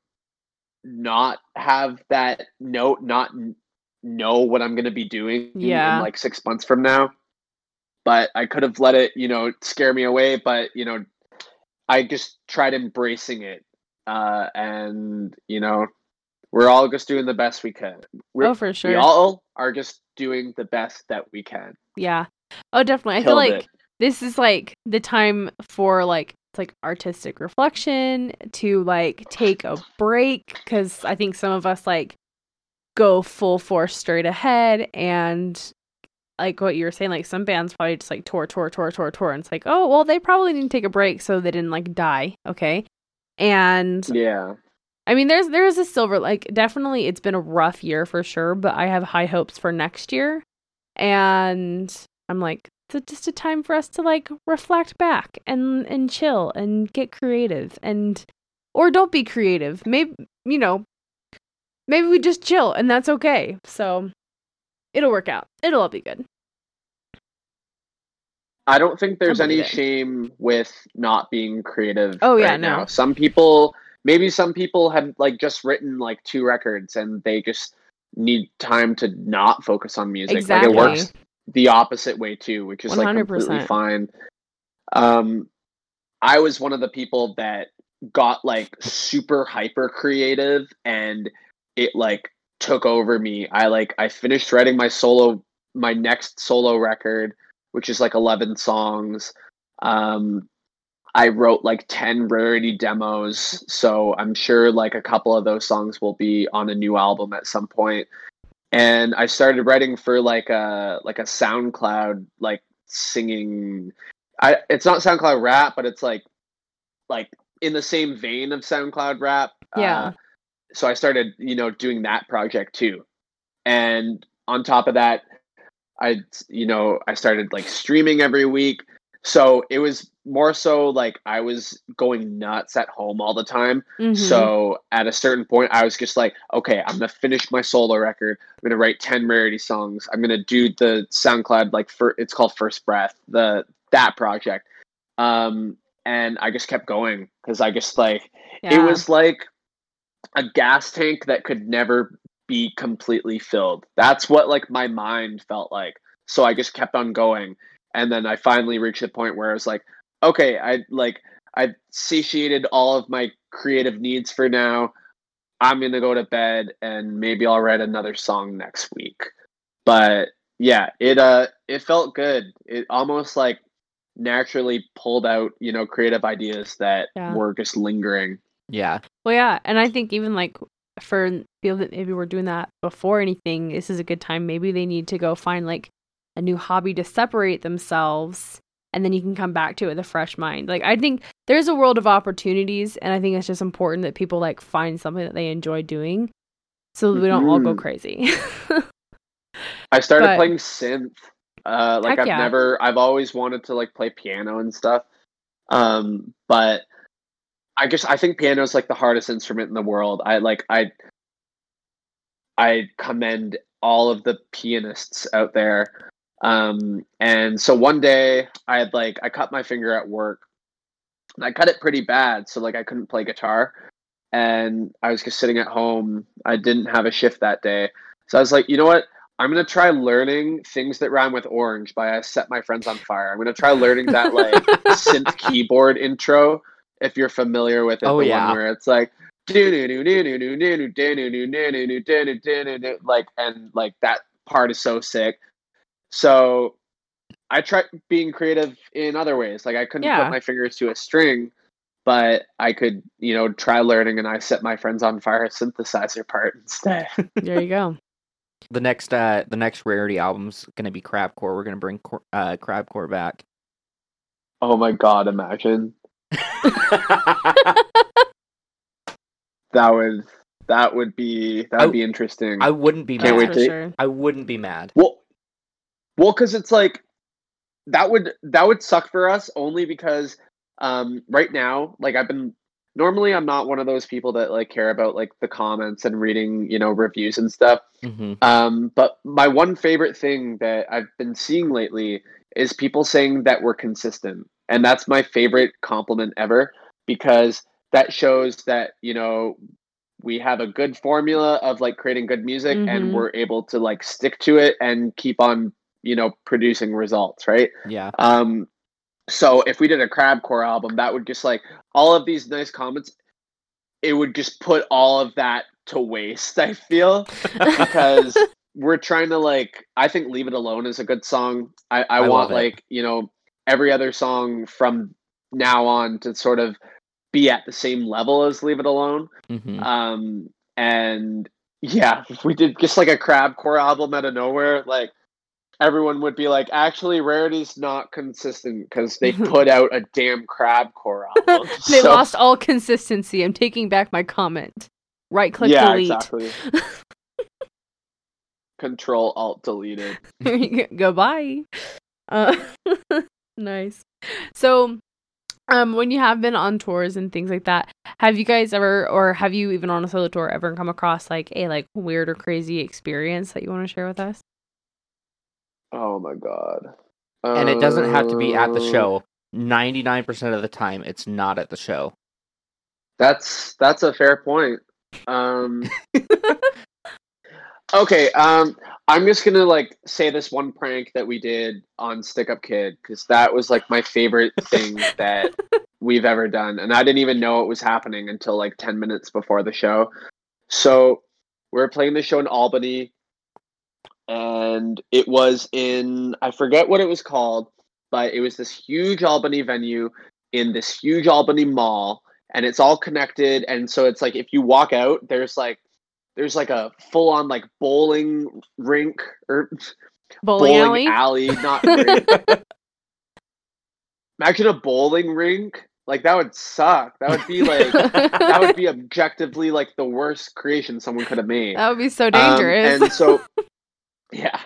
not have that note, not know what I'm going to be doing yeah. in like six months from now but I could have let it, you know, scare me away. But you know, I just tried embracing it, uh, and you know, we're all just doing the best we can. We're, oh, for sure. We all are just doing the best that we can. Yeah. Oh, definitely. I feel like it. this is like the time for like it's like artistic reflection to like take a break because I think some of us like go full force straight ahead and like what you were saying, like some bands probably just like tour, tour, tour, tour, tour, and it's like, oh, well, they probably didn't take a break so they didn't like die, okay? And yeah, I mean, there's there is a silver, like definitely, it's been a rough year for sure, but I have high hopes for next year, and I'm like, it's just a time for us to like reflect back and and chill and get creative and or don't be creative, maybe you know, maybe we just chill and that's okay. So It'll work out. It'll all be good. I don't think there's any shame with not being creative. Oh yeah, no. Now. Some people, maybe some people have like just written like two records and they just need time to not focus on music. Exactly. Like it works the opposite way too, which is 100%. like completely fine. Um, I was one of the people that got like super hyper creative and it like took over me. I like I finished writing my solo my next solo record, which is like 11 songs. Um I wrote like 10 rarity demos, so I'm sure like a couple of those songs will be on a new album at some point. And I started writing for like a like a SoundCloud like singing I it's not SoundCloud rap, but it's like like in the same vein of SoundCloud rap. Yeah. Uh, so I started, you know, doing that project too. And on top of that, I, you know, I started like streaming every week. So it was more so like I was going nuts at home all the time. Mm-hmm. So at a certain point, I was just like, okay, I'm gonna finish my solo record. I'm gonna write ten rarity songs. I'm gonna do the SoundCloud like for it's called First Breath, the that project. Um, and I just kept going because I just like yeah. it was like a gas tank that could never be completely filled. That's what like my mind felt like. So I just kept on going. And then I finally reached the point where I was like, okay, I like I've satiated all of my creative needs for now. I'm gonna go to bed and maybe I'll write another song next week. But yeah, it uh it felt good. It almost like naturally pulled out, you know, creative ideas that Yeah. were just lingering. Yeah. Well, yeah, and I think even like for people that maybe were doing that before anything, this is a good time. Maybe they need to go find like a new hobby to separate themselves, and then you can come back to it with a fresh mind. Like I think there's a world of opportunities, and I think it's just important that people like find something that they enjoy doing, so that we don't all go Mhm. crazy. I started But- playing synth. Uh, like I've yeah. never, I've always wanted to like play piano and stuff. Um, but I guess I think piano is like the hardest instrument in the world. I like I, I commend all of the pianists out there. Um, and so one day I had like I cut my finger at work, and I cut it pretty bad, so like I couldn't play guitar. And I was just sitting at home. I didn't have a shift that day, so I was like, you know what? I'm gonna try learning things that rhyme with orange by I set my friends on fire. I'm gonna try learning that like synth keyboard intro. If you're familiar with it, Oh, the yeah. one where it's like like and like that part is so sick. So I tried being creative in other ways. Like I couldn't Yeah. put my fingers to a string, but I could, you know, try learning and I set my friends on fire synthesizer part instead. there you go. The next uh the next rarity album's gonna be Crabcore. We're gonna bring Cor- uh Crabcore back. oh my god, imagine. That would that would be that would I- be interesting. I wouldn't be Can't mad. wait for to- sure. I wouldn't be mad. Well, well, because it's like that would that would suck for us only because um, right now, like I've been normally I'm not one of those people that like care about like the comments and reading you know reviews and stuff. hmm Um, but my one favorite thing that I've been seeing lately is people saying that we're consistent, and that's my favorite compliment ever because that shows that you know we have a good formula of like creating good music Mhm. and we're able to like stick to it and keep on you know producing results right Yeah. um so if we did a crabcore album that would just like all of these nice comments it would just put all of that to waste i feel because we're trying to like i think leave it alone is a good song i, I, I want like you know every other song from now on to sort of be at the same level as leave it alone hmm um and yeah we did just like a crabcore album out of nowhere like everyone would be like actually rarity's not consistent because they put out a damn crabcore album they So- lost all consistency. I'm taking back my comment. Right click yeah delete. exactly control alt deleted There you go. Goodbye. Uh, nice. So, um, when you have been on tours and things like that, have you guys ever, or have you even on a solo tour ever come across like a like weird or crazy experience that you want to share with us? oh my god And it doesn't have to be at the Um, show. Ninety nine percent of the time, it's not at the show. That's that's a fair point. Um Okay, um I'm just to like say this one prank that we did on Stick Up Kid cuz that was like my favorite thing that we've ever done and I didn't even know it was happening until like 10 minutes before the show. So, we were playing the show in Albany and it was in I forget what it was called, but it was this huge Albany venue in this huge Albany mall and it's all connected and so it's like if you walk out there's like there's like a full on like bowling rink or Bowling, alley. alley, not rink. Imagine a bowling rink. Like that would suck. That would be like that would be objectively like the worst creation someone could have made. That would be so Um, dangerous. and so, yeah.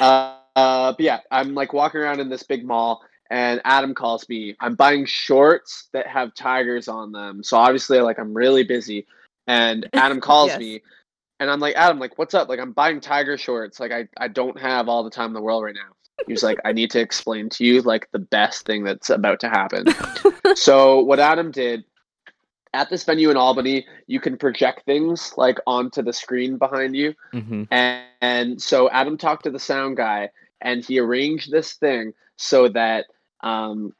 Uh, uh, but yeah, I'm like walking around in this big mall, and Adam calls me. I'm buying shorts that have tigers on them. So obviously, like, I'm really busy. And Adam calls Yes. me, and I'm like, Adam, like, what's up? Like, I'm buying tiger shorts. Like, I, I don't have all the time in the world right now. He was like, I need to explain to you, like, the best thing that's about to happen. so, what Adam did at this venue in Albany, you can project things like onto the screen behind you. hmm And, and so Adam talked to the sound guy and he arranged this thing so that um,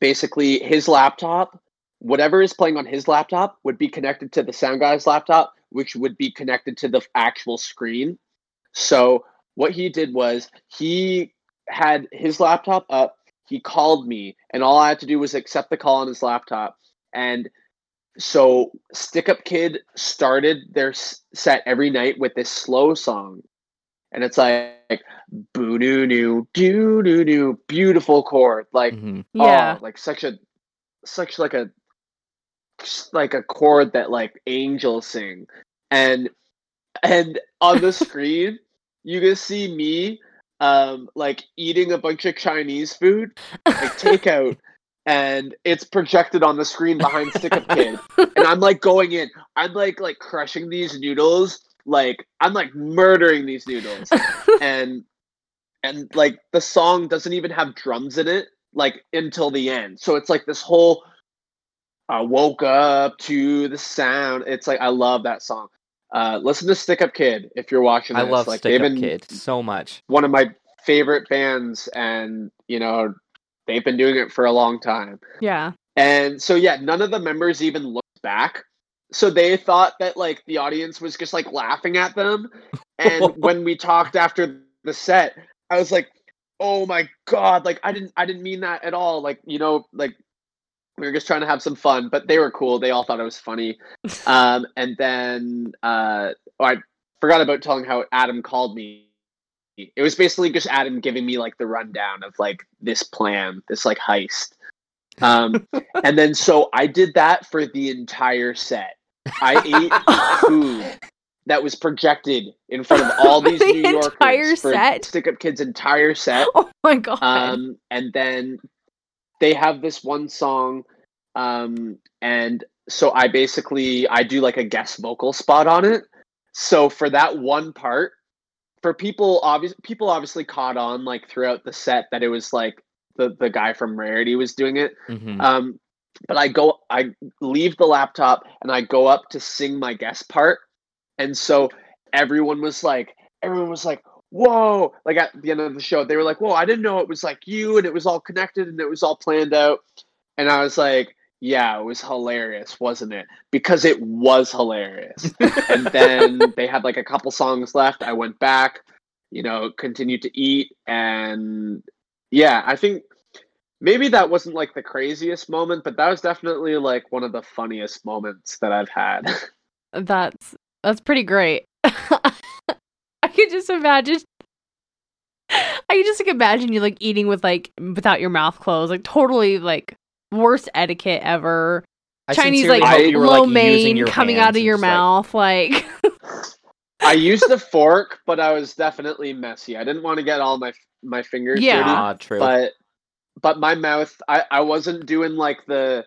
basically his laptop, whatever is playing on his laptop, would be connected to the sound guy's laptop, which would be connected to the actual screen. So what he did was he had his laptop up. He called me, and all I had to do was accept the call on his laptop. And so Stick Up Kid started their set every night with this slow song. And it's like boo doo doo doo doo doo beautiful chord like mm-hmm. yeah oh, like such a such like a like a chord that like angels sing. And and on the screen you can see me um like eating a bunch of chinese food like takeout and it's projected on the screen behind Stick Up Kid. And i'm like going in. I'm like like crushing these noodles like i'm like murdering these noodles. And and like the song doesn't even have drums in it like until the end. So it's like this whole I woke up to the sound. It's like I love that song. Uh, listen to Stick Up Kid if you're watching. This. I love like, Stick Up Kid so much. One of my favorite bands, and you know they've been doing it for a long time. Yeah. And so yeah, none of the members even looked back. So they thought that like the audience was just like laughing at them. And when we talked after the set, I was like, "Oh my god! Like I didn't, I didn't mean that at all. Like you know, like we were just trying to have some fun, but they were cool. They all thought it was funny. Um, and then uh, oh, I forgot about telling how Adam called me. It was basically just Adam giving me like the rundown of like this plan, this like heist. Um, and then so I did that for the entire set. I ate food that was projected in front of all these the New Yorkers entire set? Stick Up Kids' entire set. Oh my god! Um, and then they have this one song um, and so i basically i do like a guest vocal spot on it. So for that one part for people obviously people obviously caught on like throughout the set that it was like the the guy from rarity was doing it. Mm-hmm. um but i go i leave the laptop and i go up to sing my guest part. And so everyone was like everyone was like whoa like at the end of the show they were like whoa i didn't know it was like you and it was all connected and it was all planned out. And i was like yeah it was hilarious wasn't it? Because it was hilarious. And then they had like a couple songs left. I went back you know continued to eat and yeah i think maybe that wasn't like the craziest moment but that was definitely like one of the funniest moments that i've had. That's that's pretty great. I could just imagine. I could just like imagine you like eating with like without your mouth closed, like totally like worst etiquette ever. I Chinese sincerely like hope you were, lo like, using mein coming out of your just, like- mouth, like i used a fork but i was definitely messy i didn't want to get all my my fingers Yeah. dirty Ah, true. but but my mouth I, I wasn't doing like the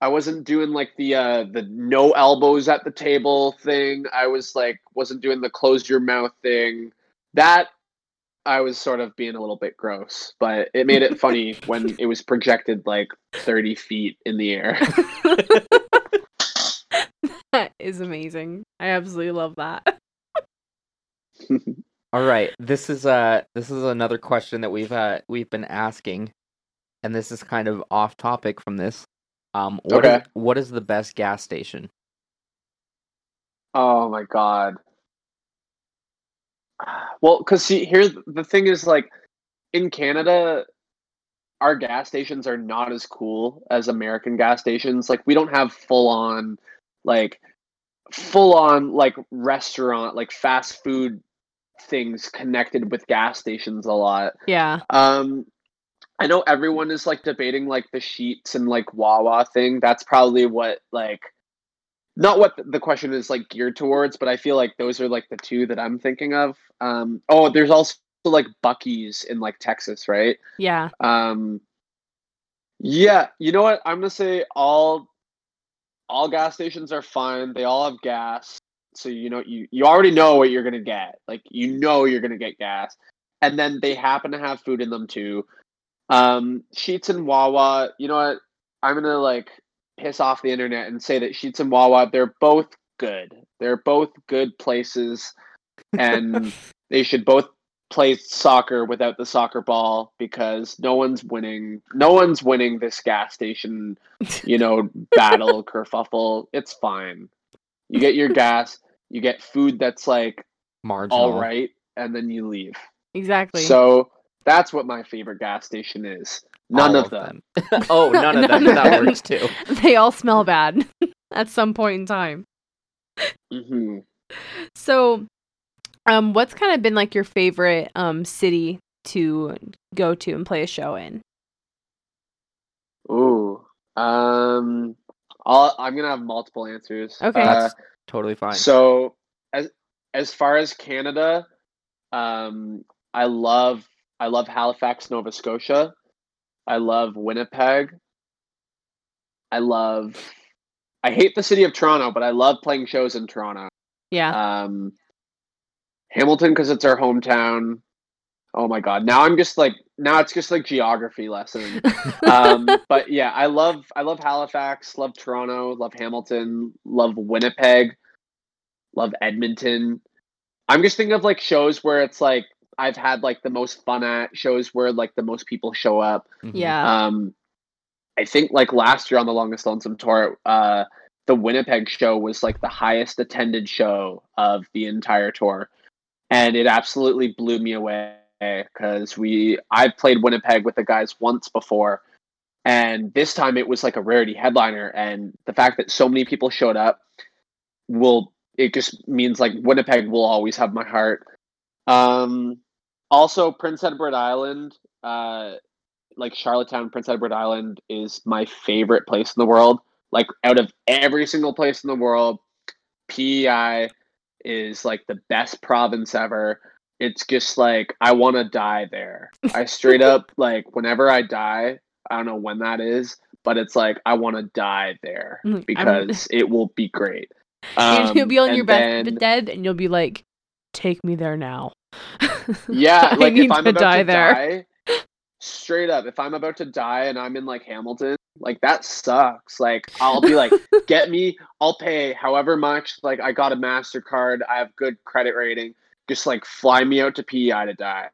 I wasn't doing like the uh the no elbows at the table thing. I was like wasn't doing the close your mouth thing. That I was sort of being a little bit gross, but it made it funny when it was projected like 30 feet in the air. that is amazing. I absolutely love that. All right, this is uh this is another question that we've uh we've been asking, and this is kind of off topic from this. Um, what is Okay. what is the best gas station? Oh my god. Well, because see, here the thing is like in Canada, our gas stations are not as cool as American gas stations. Like we don't have full on, like full on like restaurant, like fast food things connected with gas stations a lot. Yeah. Um, I know everyone is like debating like the Sheetz and like Wawa thing. That's probably what like not what the question is like geared towards, but I feel like those are like the two that I'm thinking of. Um, oh, there's also like Buc-ee's in like Texas, right? Yeah. Um, yeah, you know what? I'm gonna say all all gas stations are fine. They all have gas, so you know you you already know what you're gonna get. Like you know you're gonna get gas, and then they happen to have food in them too. Um, Sheetz and Wawa, you know what? I'm gonna like piss off the internet and say that Sheetz and Wawa they're both good. They're both good places, and they should both play soccer without the soccer ball because no one's winning. No one's winning this gas station, you know, battle kerfuffle. It's fine. You get your gas. You get food that's like Marginal. all right, and then you leave. Exactly. So that's what my favorite gas station is. None All of them. oh, none of None them. of That them. works too. they all smell bad at some point in time. hmm So, um, what's kind of been like your favorite um city to go to and play a show in? Ooh. Um. I'll, I'm gonna have multiple answers. Okay. Uh, That's totally fine. So as as far as Canada, um, I love I love Halifax, Nova Scotia. I love Winnipeg. I love. I hate the city of Toronto, but I love playing shows in Toronto. Yeah. Um, Hamilton because it's our hometown. Oh my god! Now I'm just like now it's just like geography lesson. um, but yeah, I love I love Halifax, love Toronto, love Hamilton, love Winnipeg, love Edmonton. I'm just thinking of like shows where it's like I've had like the most fun at shows where like the most people show up. Mhm. yeah. Um, I think like last year on the Longest Lonesome tour, uh, the Winnipeg show was like the highest attended show of the entire tour, and it absolutely blew me away because we I've played Winnipeg with the guys once before, and this time it was like a rarity headliner, and the fact that so many people showed up will it just means like Winnipeg will always have my heart. Um, also Prince Edward Island, uh, like Charlottetown, Prince Edward Island is my favorite place in the world. Like out of every single place in the world, PEI is like the best province ever. It's just like I want to die there. I straight up like whenever I die, I don't know when that is, but it's like I want to die there because it will be great. and you'll Um, be on your then- bed, bed, and you'll be like, "Take me there now." Yeah, like if I'm to about die to there. die, straight up, if I'm about to die and I'm in like Hamilton, like that sucks. Like I'll be like, get me, I'll pay however much. Like I got a Mastercard, I have good credit rating. Just like fly me out to PEI to die.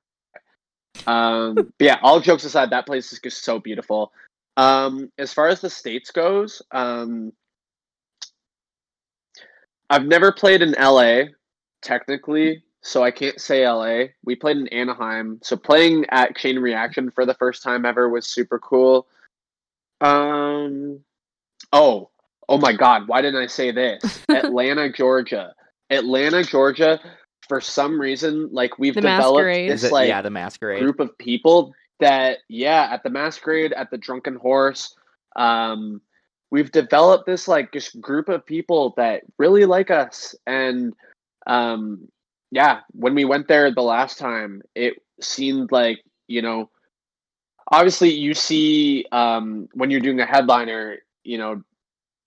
Um, but yeah, all jokes aside, that place is just so beautiful. Um, as far as the states goes, um, I've never played in LA technically, so I can't say LA. We played in Anaheim, so playing at Chain Reaction for the first time ever was super cool. Um, oh, oh my God, why didn't I say this? Atlanta, Georgia. Atlanta, Georgia. For some reason, like we've The developed Masquerade. this it, like yeah, the masquerade. group of people that yeah at the masquerade at the drunken horse um we've developed this like just group of people that really like us and um yeah when we went there the last time it seemed like you know obviously you see um when you're doing a headliner you know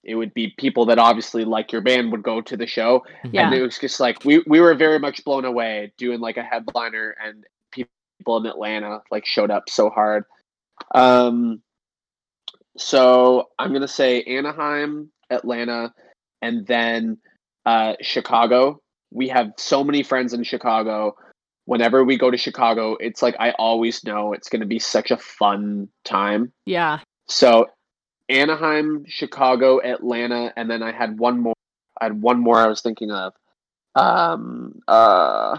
it would be people that obviously like your band would go to the show Yeah. and it was just like we we were very much blown away doing like a headliner and people in Atlanta like showed up so hard. Um so I'm gonna say Anaheim, Atlanta, and then uh Chicago. We have so many friends in Chicago. Whenever we go to Chicago, it's like I always know it's gonna be such a fun time. yeah. So Anaheim, Chicago, Atlanta, and then I had one more. I had one more I was thinking of. Um. Uh.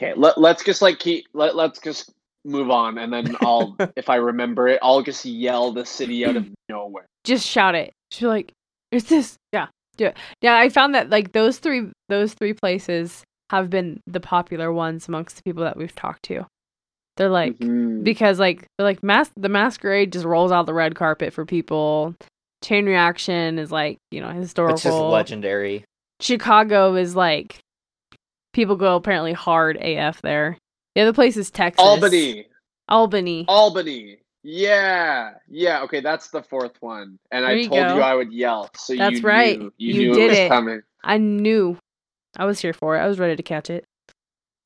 Okay. Let Let's just like keep. Let Let's just move on, and then I'll, if I remember it, I'll just yell the city out of nowhere. Just shout it. Be like, "Is this?" Yeah. Do it. Yeah. I found that like those three, those three places have been the popular ones amongst the people that we've talked to. They're like Mhm. because like they're like mas- the masquerade just rolls out the red carpet for people. Chain reaction is like you know historical. It's just legendary. Chicago is like people go apparently hard AF there. The other place is Texas. Albany. Albany. Albany. Yeah. Yeah. Okay. That's the fourth one, and There I you told go. you I would yell. So That's you right. Knew, you, You knew did it was it. coming. I knew. I was here for it. I was ready to catch it.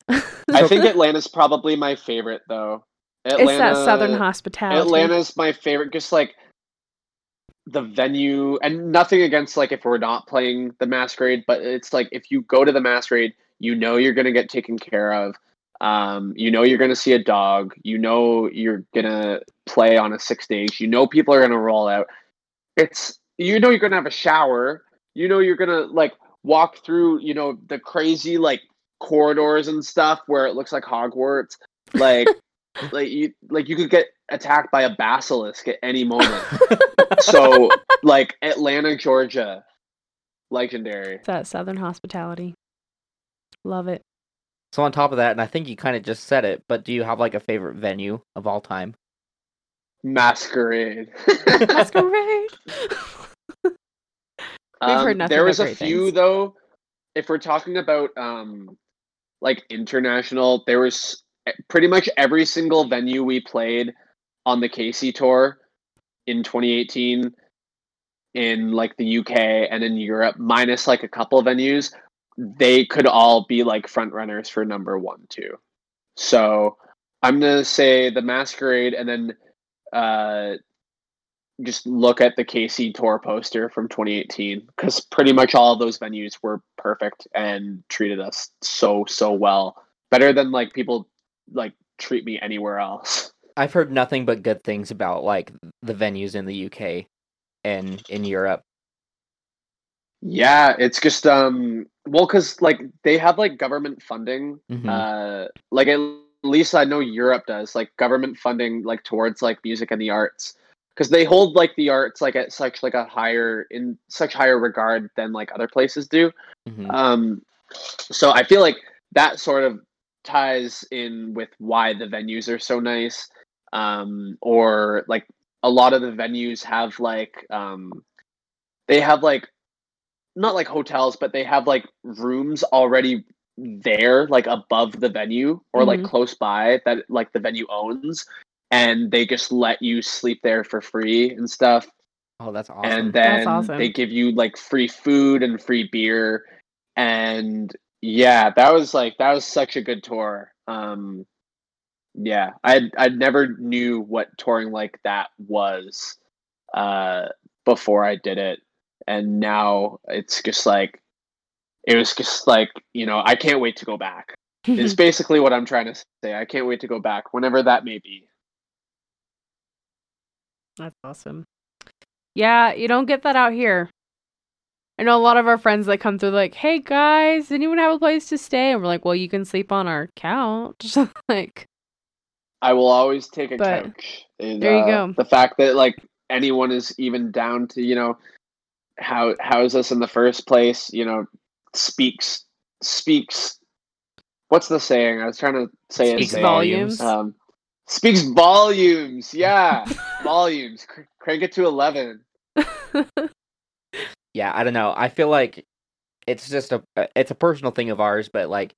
I think Atlanta's probably my favorite though. Atlanta, it's that southern hospitality. Atlanta's my favorite. Just like the venue, and nothing against like if we're not playing the masquerade, but it's like if you go to the masquerade, you know you're gonna get taken care of. Um, you know you're gonna see a dog. You know you're gonna play on a six stage. You know people are gonna roll out. It's you know you're gonna have a shower. You know you're gonna like walk through. You know the crazy like corridors and stuff where it looks like Hogwarts. Like like you like you could get attacked by a basilisk at any moment. so like Atlanta, Georgia, legendary. That Southern hospitality. Love it. So on top of that, and I think you kind of just said it, but do you have like a favorite venue of all time? Masquerade. Masquerade. um, heard nothing there was a few things. though. If we're talking about um, like international, there was pretty much every single venue we played on the Casey tour in 2018 in like the UK and in Europe, minus like a couple venues, they could all be like front runners for number one too. So I'm gonna say the Masquerade, and then uh, just look at the Casey tour poster from 2018 because pretty much all of those venues were perfect and treated us so so well, better than like people like treat me anywhere else. I've heard nothing but good things about like the venues in the UK and in Europe. Yeah, it's just um well cuz like they have like government funding Mhm. uh like at least I know Europe does like government funding like towards like music and the arts cuz they hold like the arts like at such like a higher in such higher regard than like other places do. Mhm. Um so I feel like that sort of ties in with why the venues are so nice um or like a lot of the venues have like um they have like not like hotels, but they have like rooms already there, like above the venue or like Mhm. close by that like the venue owns, and they just let you sleep there for free and stuff. Oh, that's awesome. And That's then awesome. they give you like free food and free beer, and yeah, that was like that was such a good tour. Um, yeah, I I never knew what touring like that was uh, before I did it, and now it's just like it was just like you know I can't wait to go back. Is basically what I'm trying to say. I can't wait to go back whenever that may be. That's awesome. Yeah, you don't get that out here. I know a lot of our friends that come through like, "Hey guys, anyone have a place to stay?" And we're like, "Well, you can sleep on our couch." like, I will always take a But couch. And, there you uh, go. The fact that like anyone is even down to you know how house us in the first place, you know, speaks speaks. What's the saying? I was trying to say it. Speaks volumes. Um, speaks volumes. Yeah, volumes. Cr- crank it to eleven. yeah, I don't know. I feel like it's just a uh, it's a personal thing of ours, but like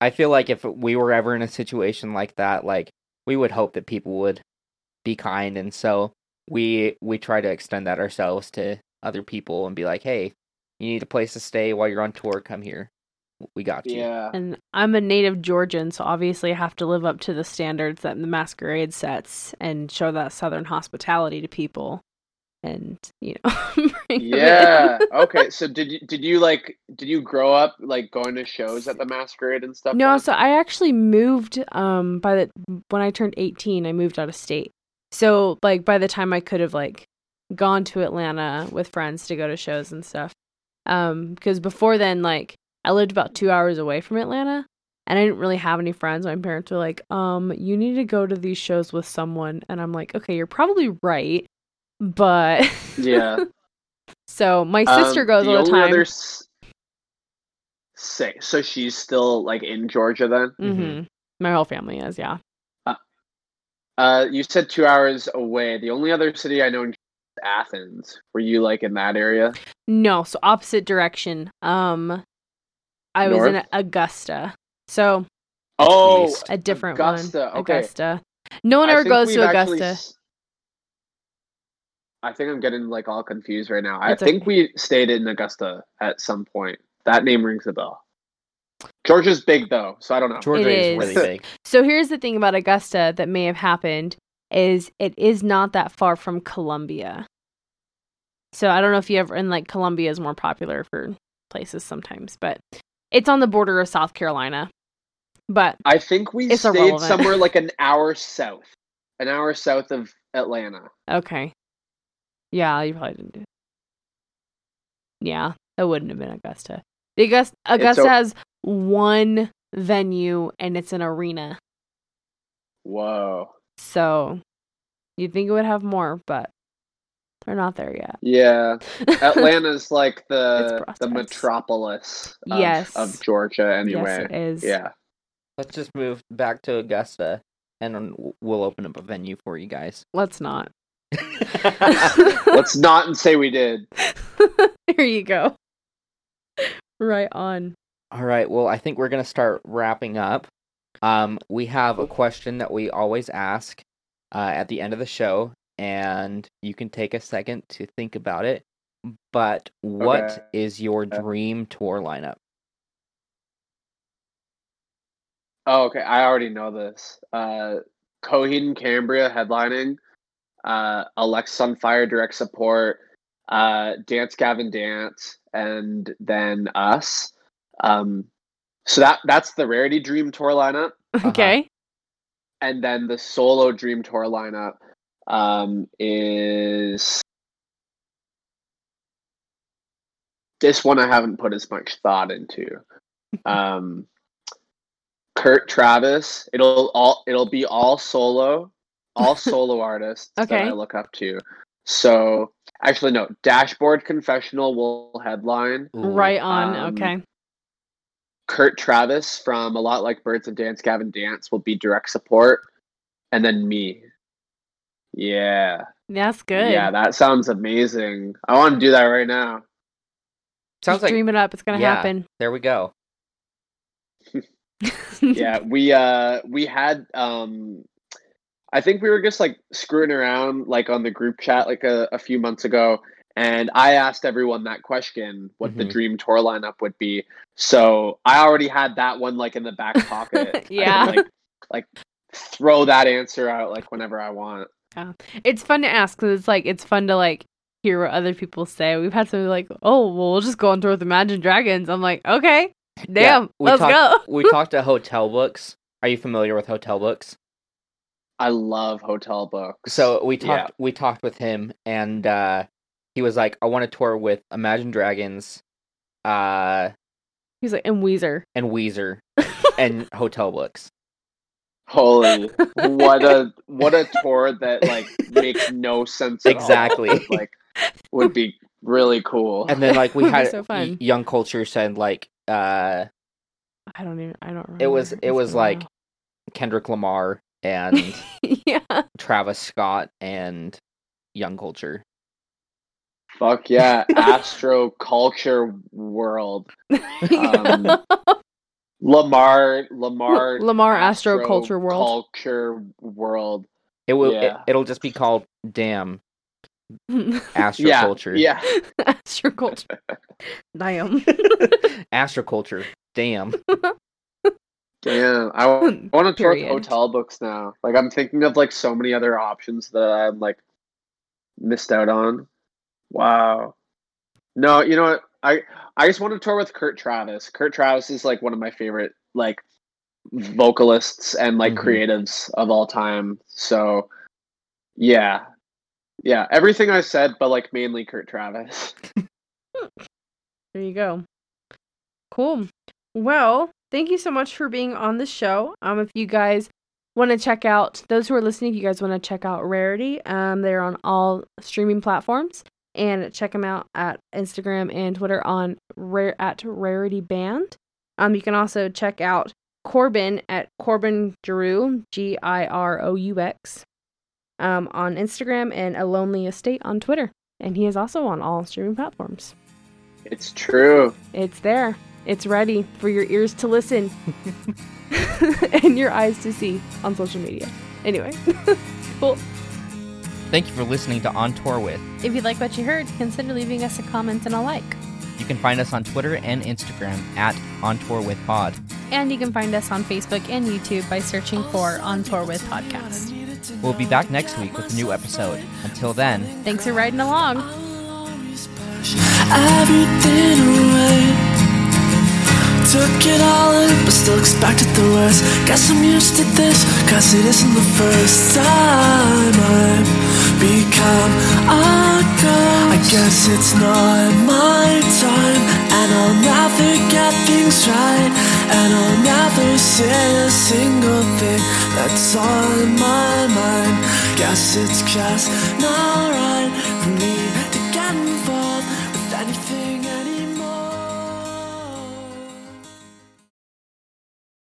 I feel like if we were ever in a situation like that, like we would hope that people would be kind, and so we we try to extend that ourselves to other people and be like, hey, you need a place to stay while you're on tour, come here. We got you. Yeah. and I'm a native Georgian, so obviously I have to live up to the standards that the masquerade sets and show that southern hospitality to people. And, you know, bring 'em in. Yeah. okay. So did you did you like did you grow up like going to shows at the masquerade and stuff? No, then? so I actually moved um by the when I turned 18, I moved out of state. So like by the time I could have like gone to Atlanta with friends to go to shows and stuff. Um because before then like I lived about 2 hours away from Atlanta and I didn't really have any friends. My parents were like, "Um, you need to go to these shows with someone." And I'm like, "Okay, you're probably right." But Yeah. so my Um, sister goes all the time. Other s- say so she's still like in Georgia then. Mhm. My whole family is, yeah. Uh, you said two hours away. The only other city I know in is Athens. Were you like in that area? No, so opposite direction. Um I was in Augusta. So Oh, East. a different Augusta. one. Okay. Augusta. No one ever goes we've to actually Augusta. s- I think I'm getting like all confused right now. I think okay. we stayed in Augusta at some point. That name rings a bell. Georgia's big though, so I don't know. Georgia It is is. really big. So here's the thing about Augusta that may have happened is it is not that far from Columbia. So I don't know if you ever and like Columbia is more popular for places sometimes, but it's on the border of South Carolina. But I think we stayed irrelevant. somewhere like an hour south, an hour south of Atlanta. okay. Yeah, you probably didn't do Yeah, that wouldn't have been Augusta. The Augusta, Augusta o- has one venue and it's an arena. Whoa. So you'd think it would have more, but they're not there yet. Yeah. Atlanta's like the the metropolis of, Yes. of Georgia anyway. yes, anyway. it is. Yeah. Let's just move back to Augusta, and we'll open up a venue for you guys. Let's not. Let's not and say we did. Here you go. Right on. All right. Well, I think we're gonna start wrapping up. Um, we have a question that we always ask uh, at the end of the show, and you can take a second to think about it. But what is Okay. your dream tour lineup? Oh, okay. I already know this. Uh Coheed and Cambria headlining, uh Alexisonfire direct support, uh Dance Gavin Dance, and then us. Um so that that's the Rarity Dream Tour lineup. Okay. And then the solo Dream Tour lineup um is this one I haven't put as much thought into. Um Kurt Travis. It'll all it'll be all solo, all solo artists that I look up to. So actually no, Dashboard Confessional will headline. Right on. Um, okay. Kurt Travis from A Lot Like Birds and Dance Gavin Dance will be direct support. And then me. Yeah. That's good. Yeah, that sounds amazing. I want to do that right now. Sounds Just like dream it up. It's gonna Yeah. happen. there we go. yeah we uh we had um i think we were just like screwing around like on the group chat like a, a few months ago and i asked everyone that question what the Mhm. dream tour lineup would be so i already had that one like in the back pocket I could, Yeah. like like throw that answer out like whenever i want it's fun to ask because it's like it's fun to like hear what other people say. We've had some like, oh, well, we'll just go on tour with Imagine Dragons. I'm like, okay, damn, we let's talked- go. we talked to hotel books. Are you familiar with hotel books? i love hotel books So we Yeah. talked we talked with him and uh he was like, I want to tour with Imagine Dragons, uh He's like, and Weezer. and Weezer and hotel books. Holy what a what a tour that like makes no sense at all, Exactly. like would be really cool And then like we had so fun. y- young culture said like uh I don't even. I don't. Remember. it was it was like while. Kendrick Lamar and yeah. Travis Scott and young culture. Fuck yeah, Astro Culture World. Um, Lamar, Lamar, Lamar Astro Culture World. Culture World. It will Yeah. it, will just be called Damn Astro yeah, Culture. yeah. Astro culture. Damn. Astroculture. Damn. Damn, I want to tour with hotel books now. Like I'm thinking of like so many other options that I'm like missed out on. Wow. No, you know what? I I just want to tour with Kurt Travis. Kurt Travis is like one of my favorite like vocalists and like Mhm. creatives of all time. So yeah. Yeah, everything I said, but like mainly Kurt Travis. There you go. Cool. Well, thank you so much for being on the show. Um, if you guys want to check out those who are listening, if you guys want to check out Rarity, um, they're on all streaming platforms, and check them out at Instagram and Twitter on rare at Rarity Band. Um, you can also check out Corbin at Corbin Giroux, G I R O U X, um, on Instagram and A Lonely Estate on Twitter, and he is also on all streaming platforms. It's true. It's there. It's ready for your ears to listen and your eyes to see on social media. Anyway, cool. Thank you for listening to On Tour With. If you like what you heard, consider leaving us a comment and a like. You can find us on Twitter and Instagram at On Tour With Pod. And you can find us on Facebook and YouTube by searching for On Tour With Podcast. We'll be back next week with a new episode. Until then, Thanks for riding along. everything away. Took it all in, but still expected the worst. Guess I'm used to this, cause it isn't the first time I've become a ghost. I guess it's not my time, and I'll never get things right, and I'll never say a single thing that's on my mind. Guess it's just not right for me.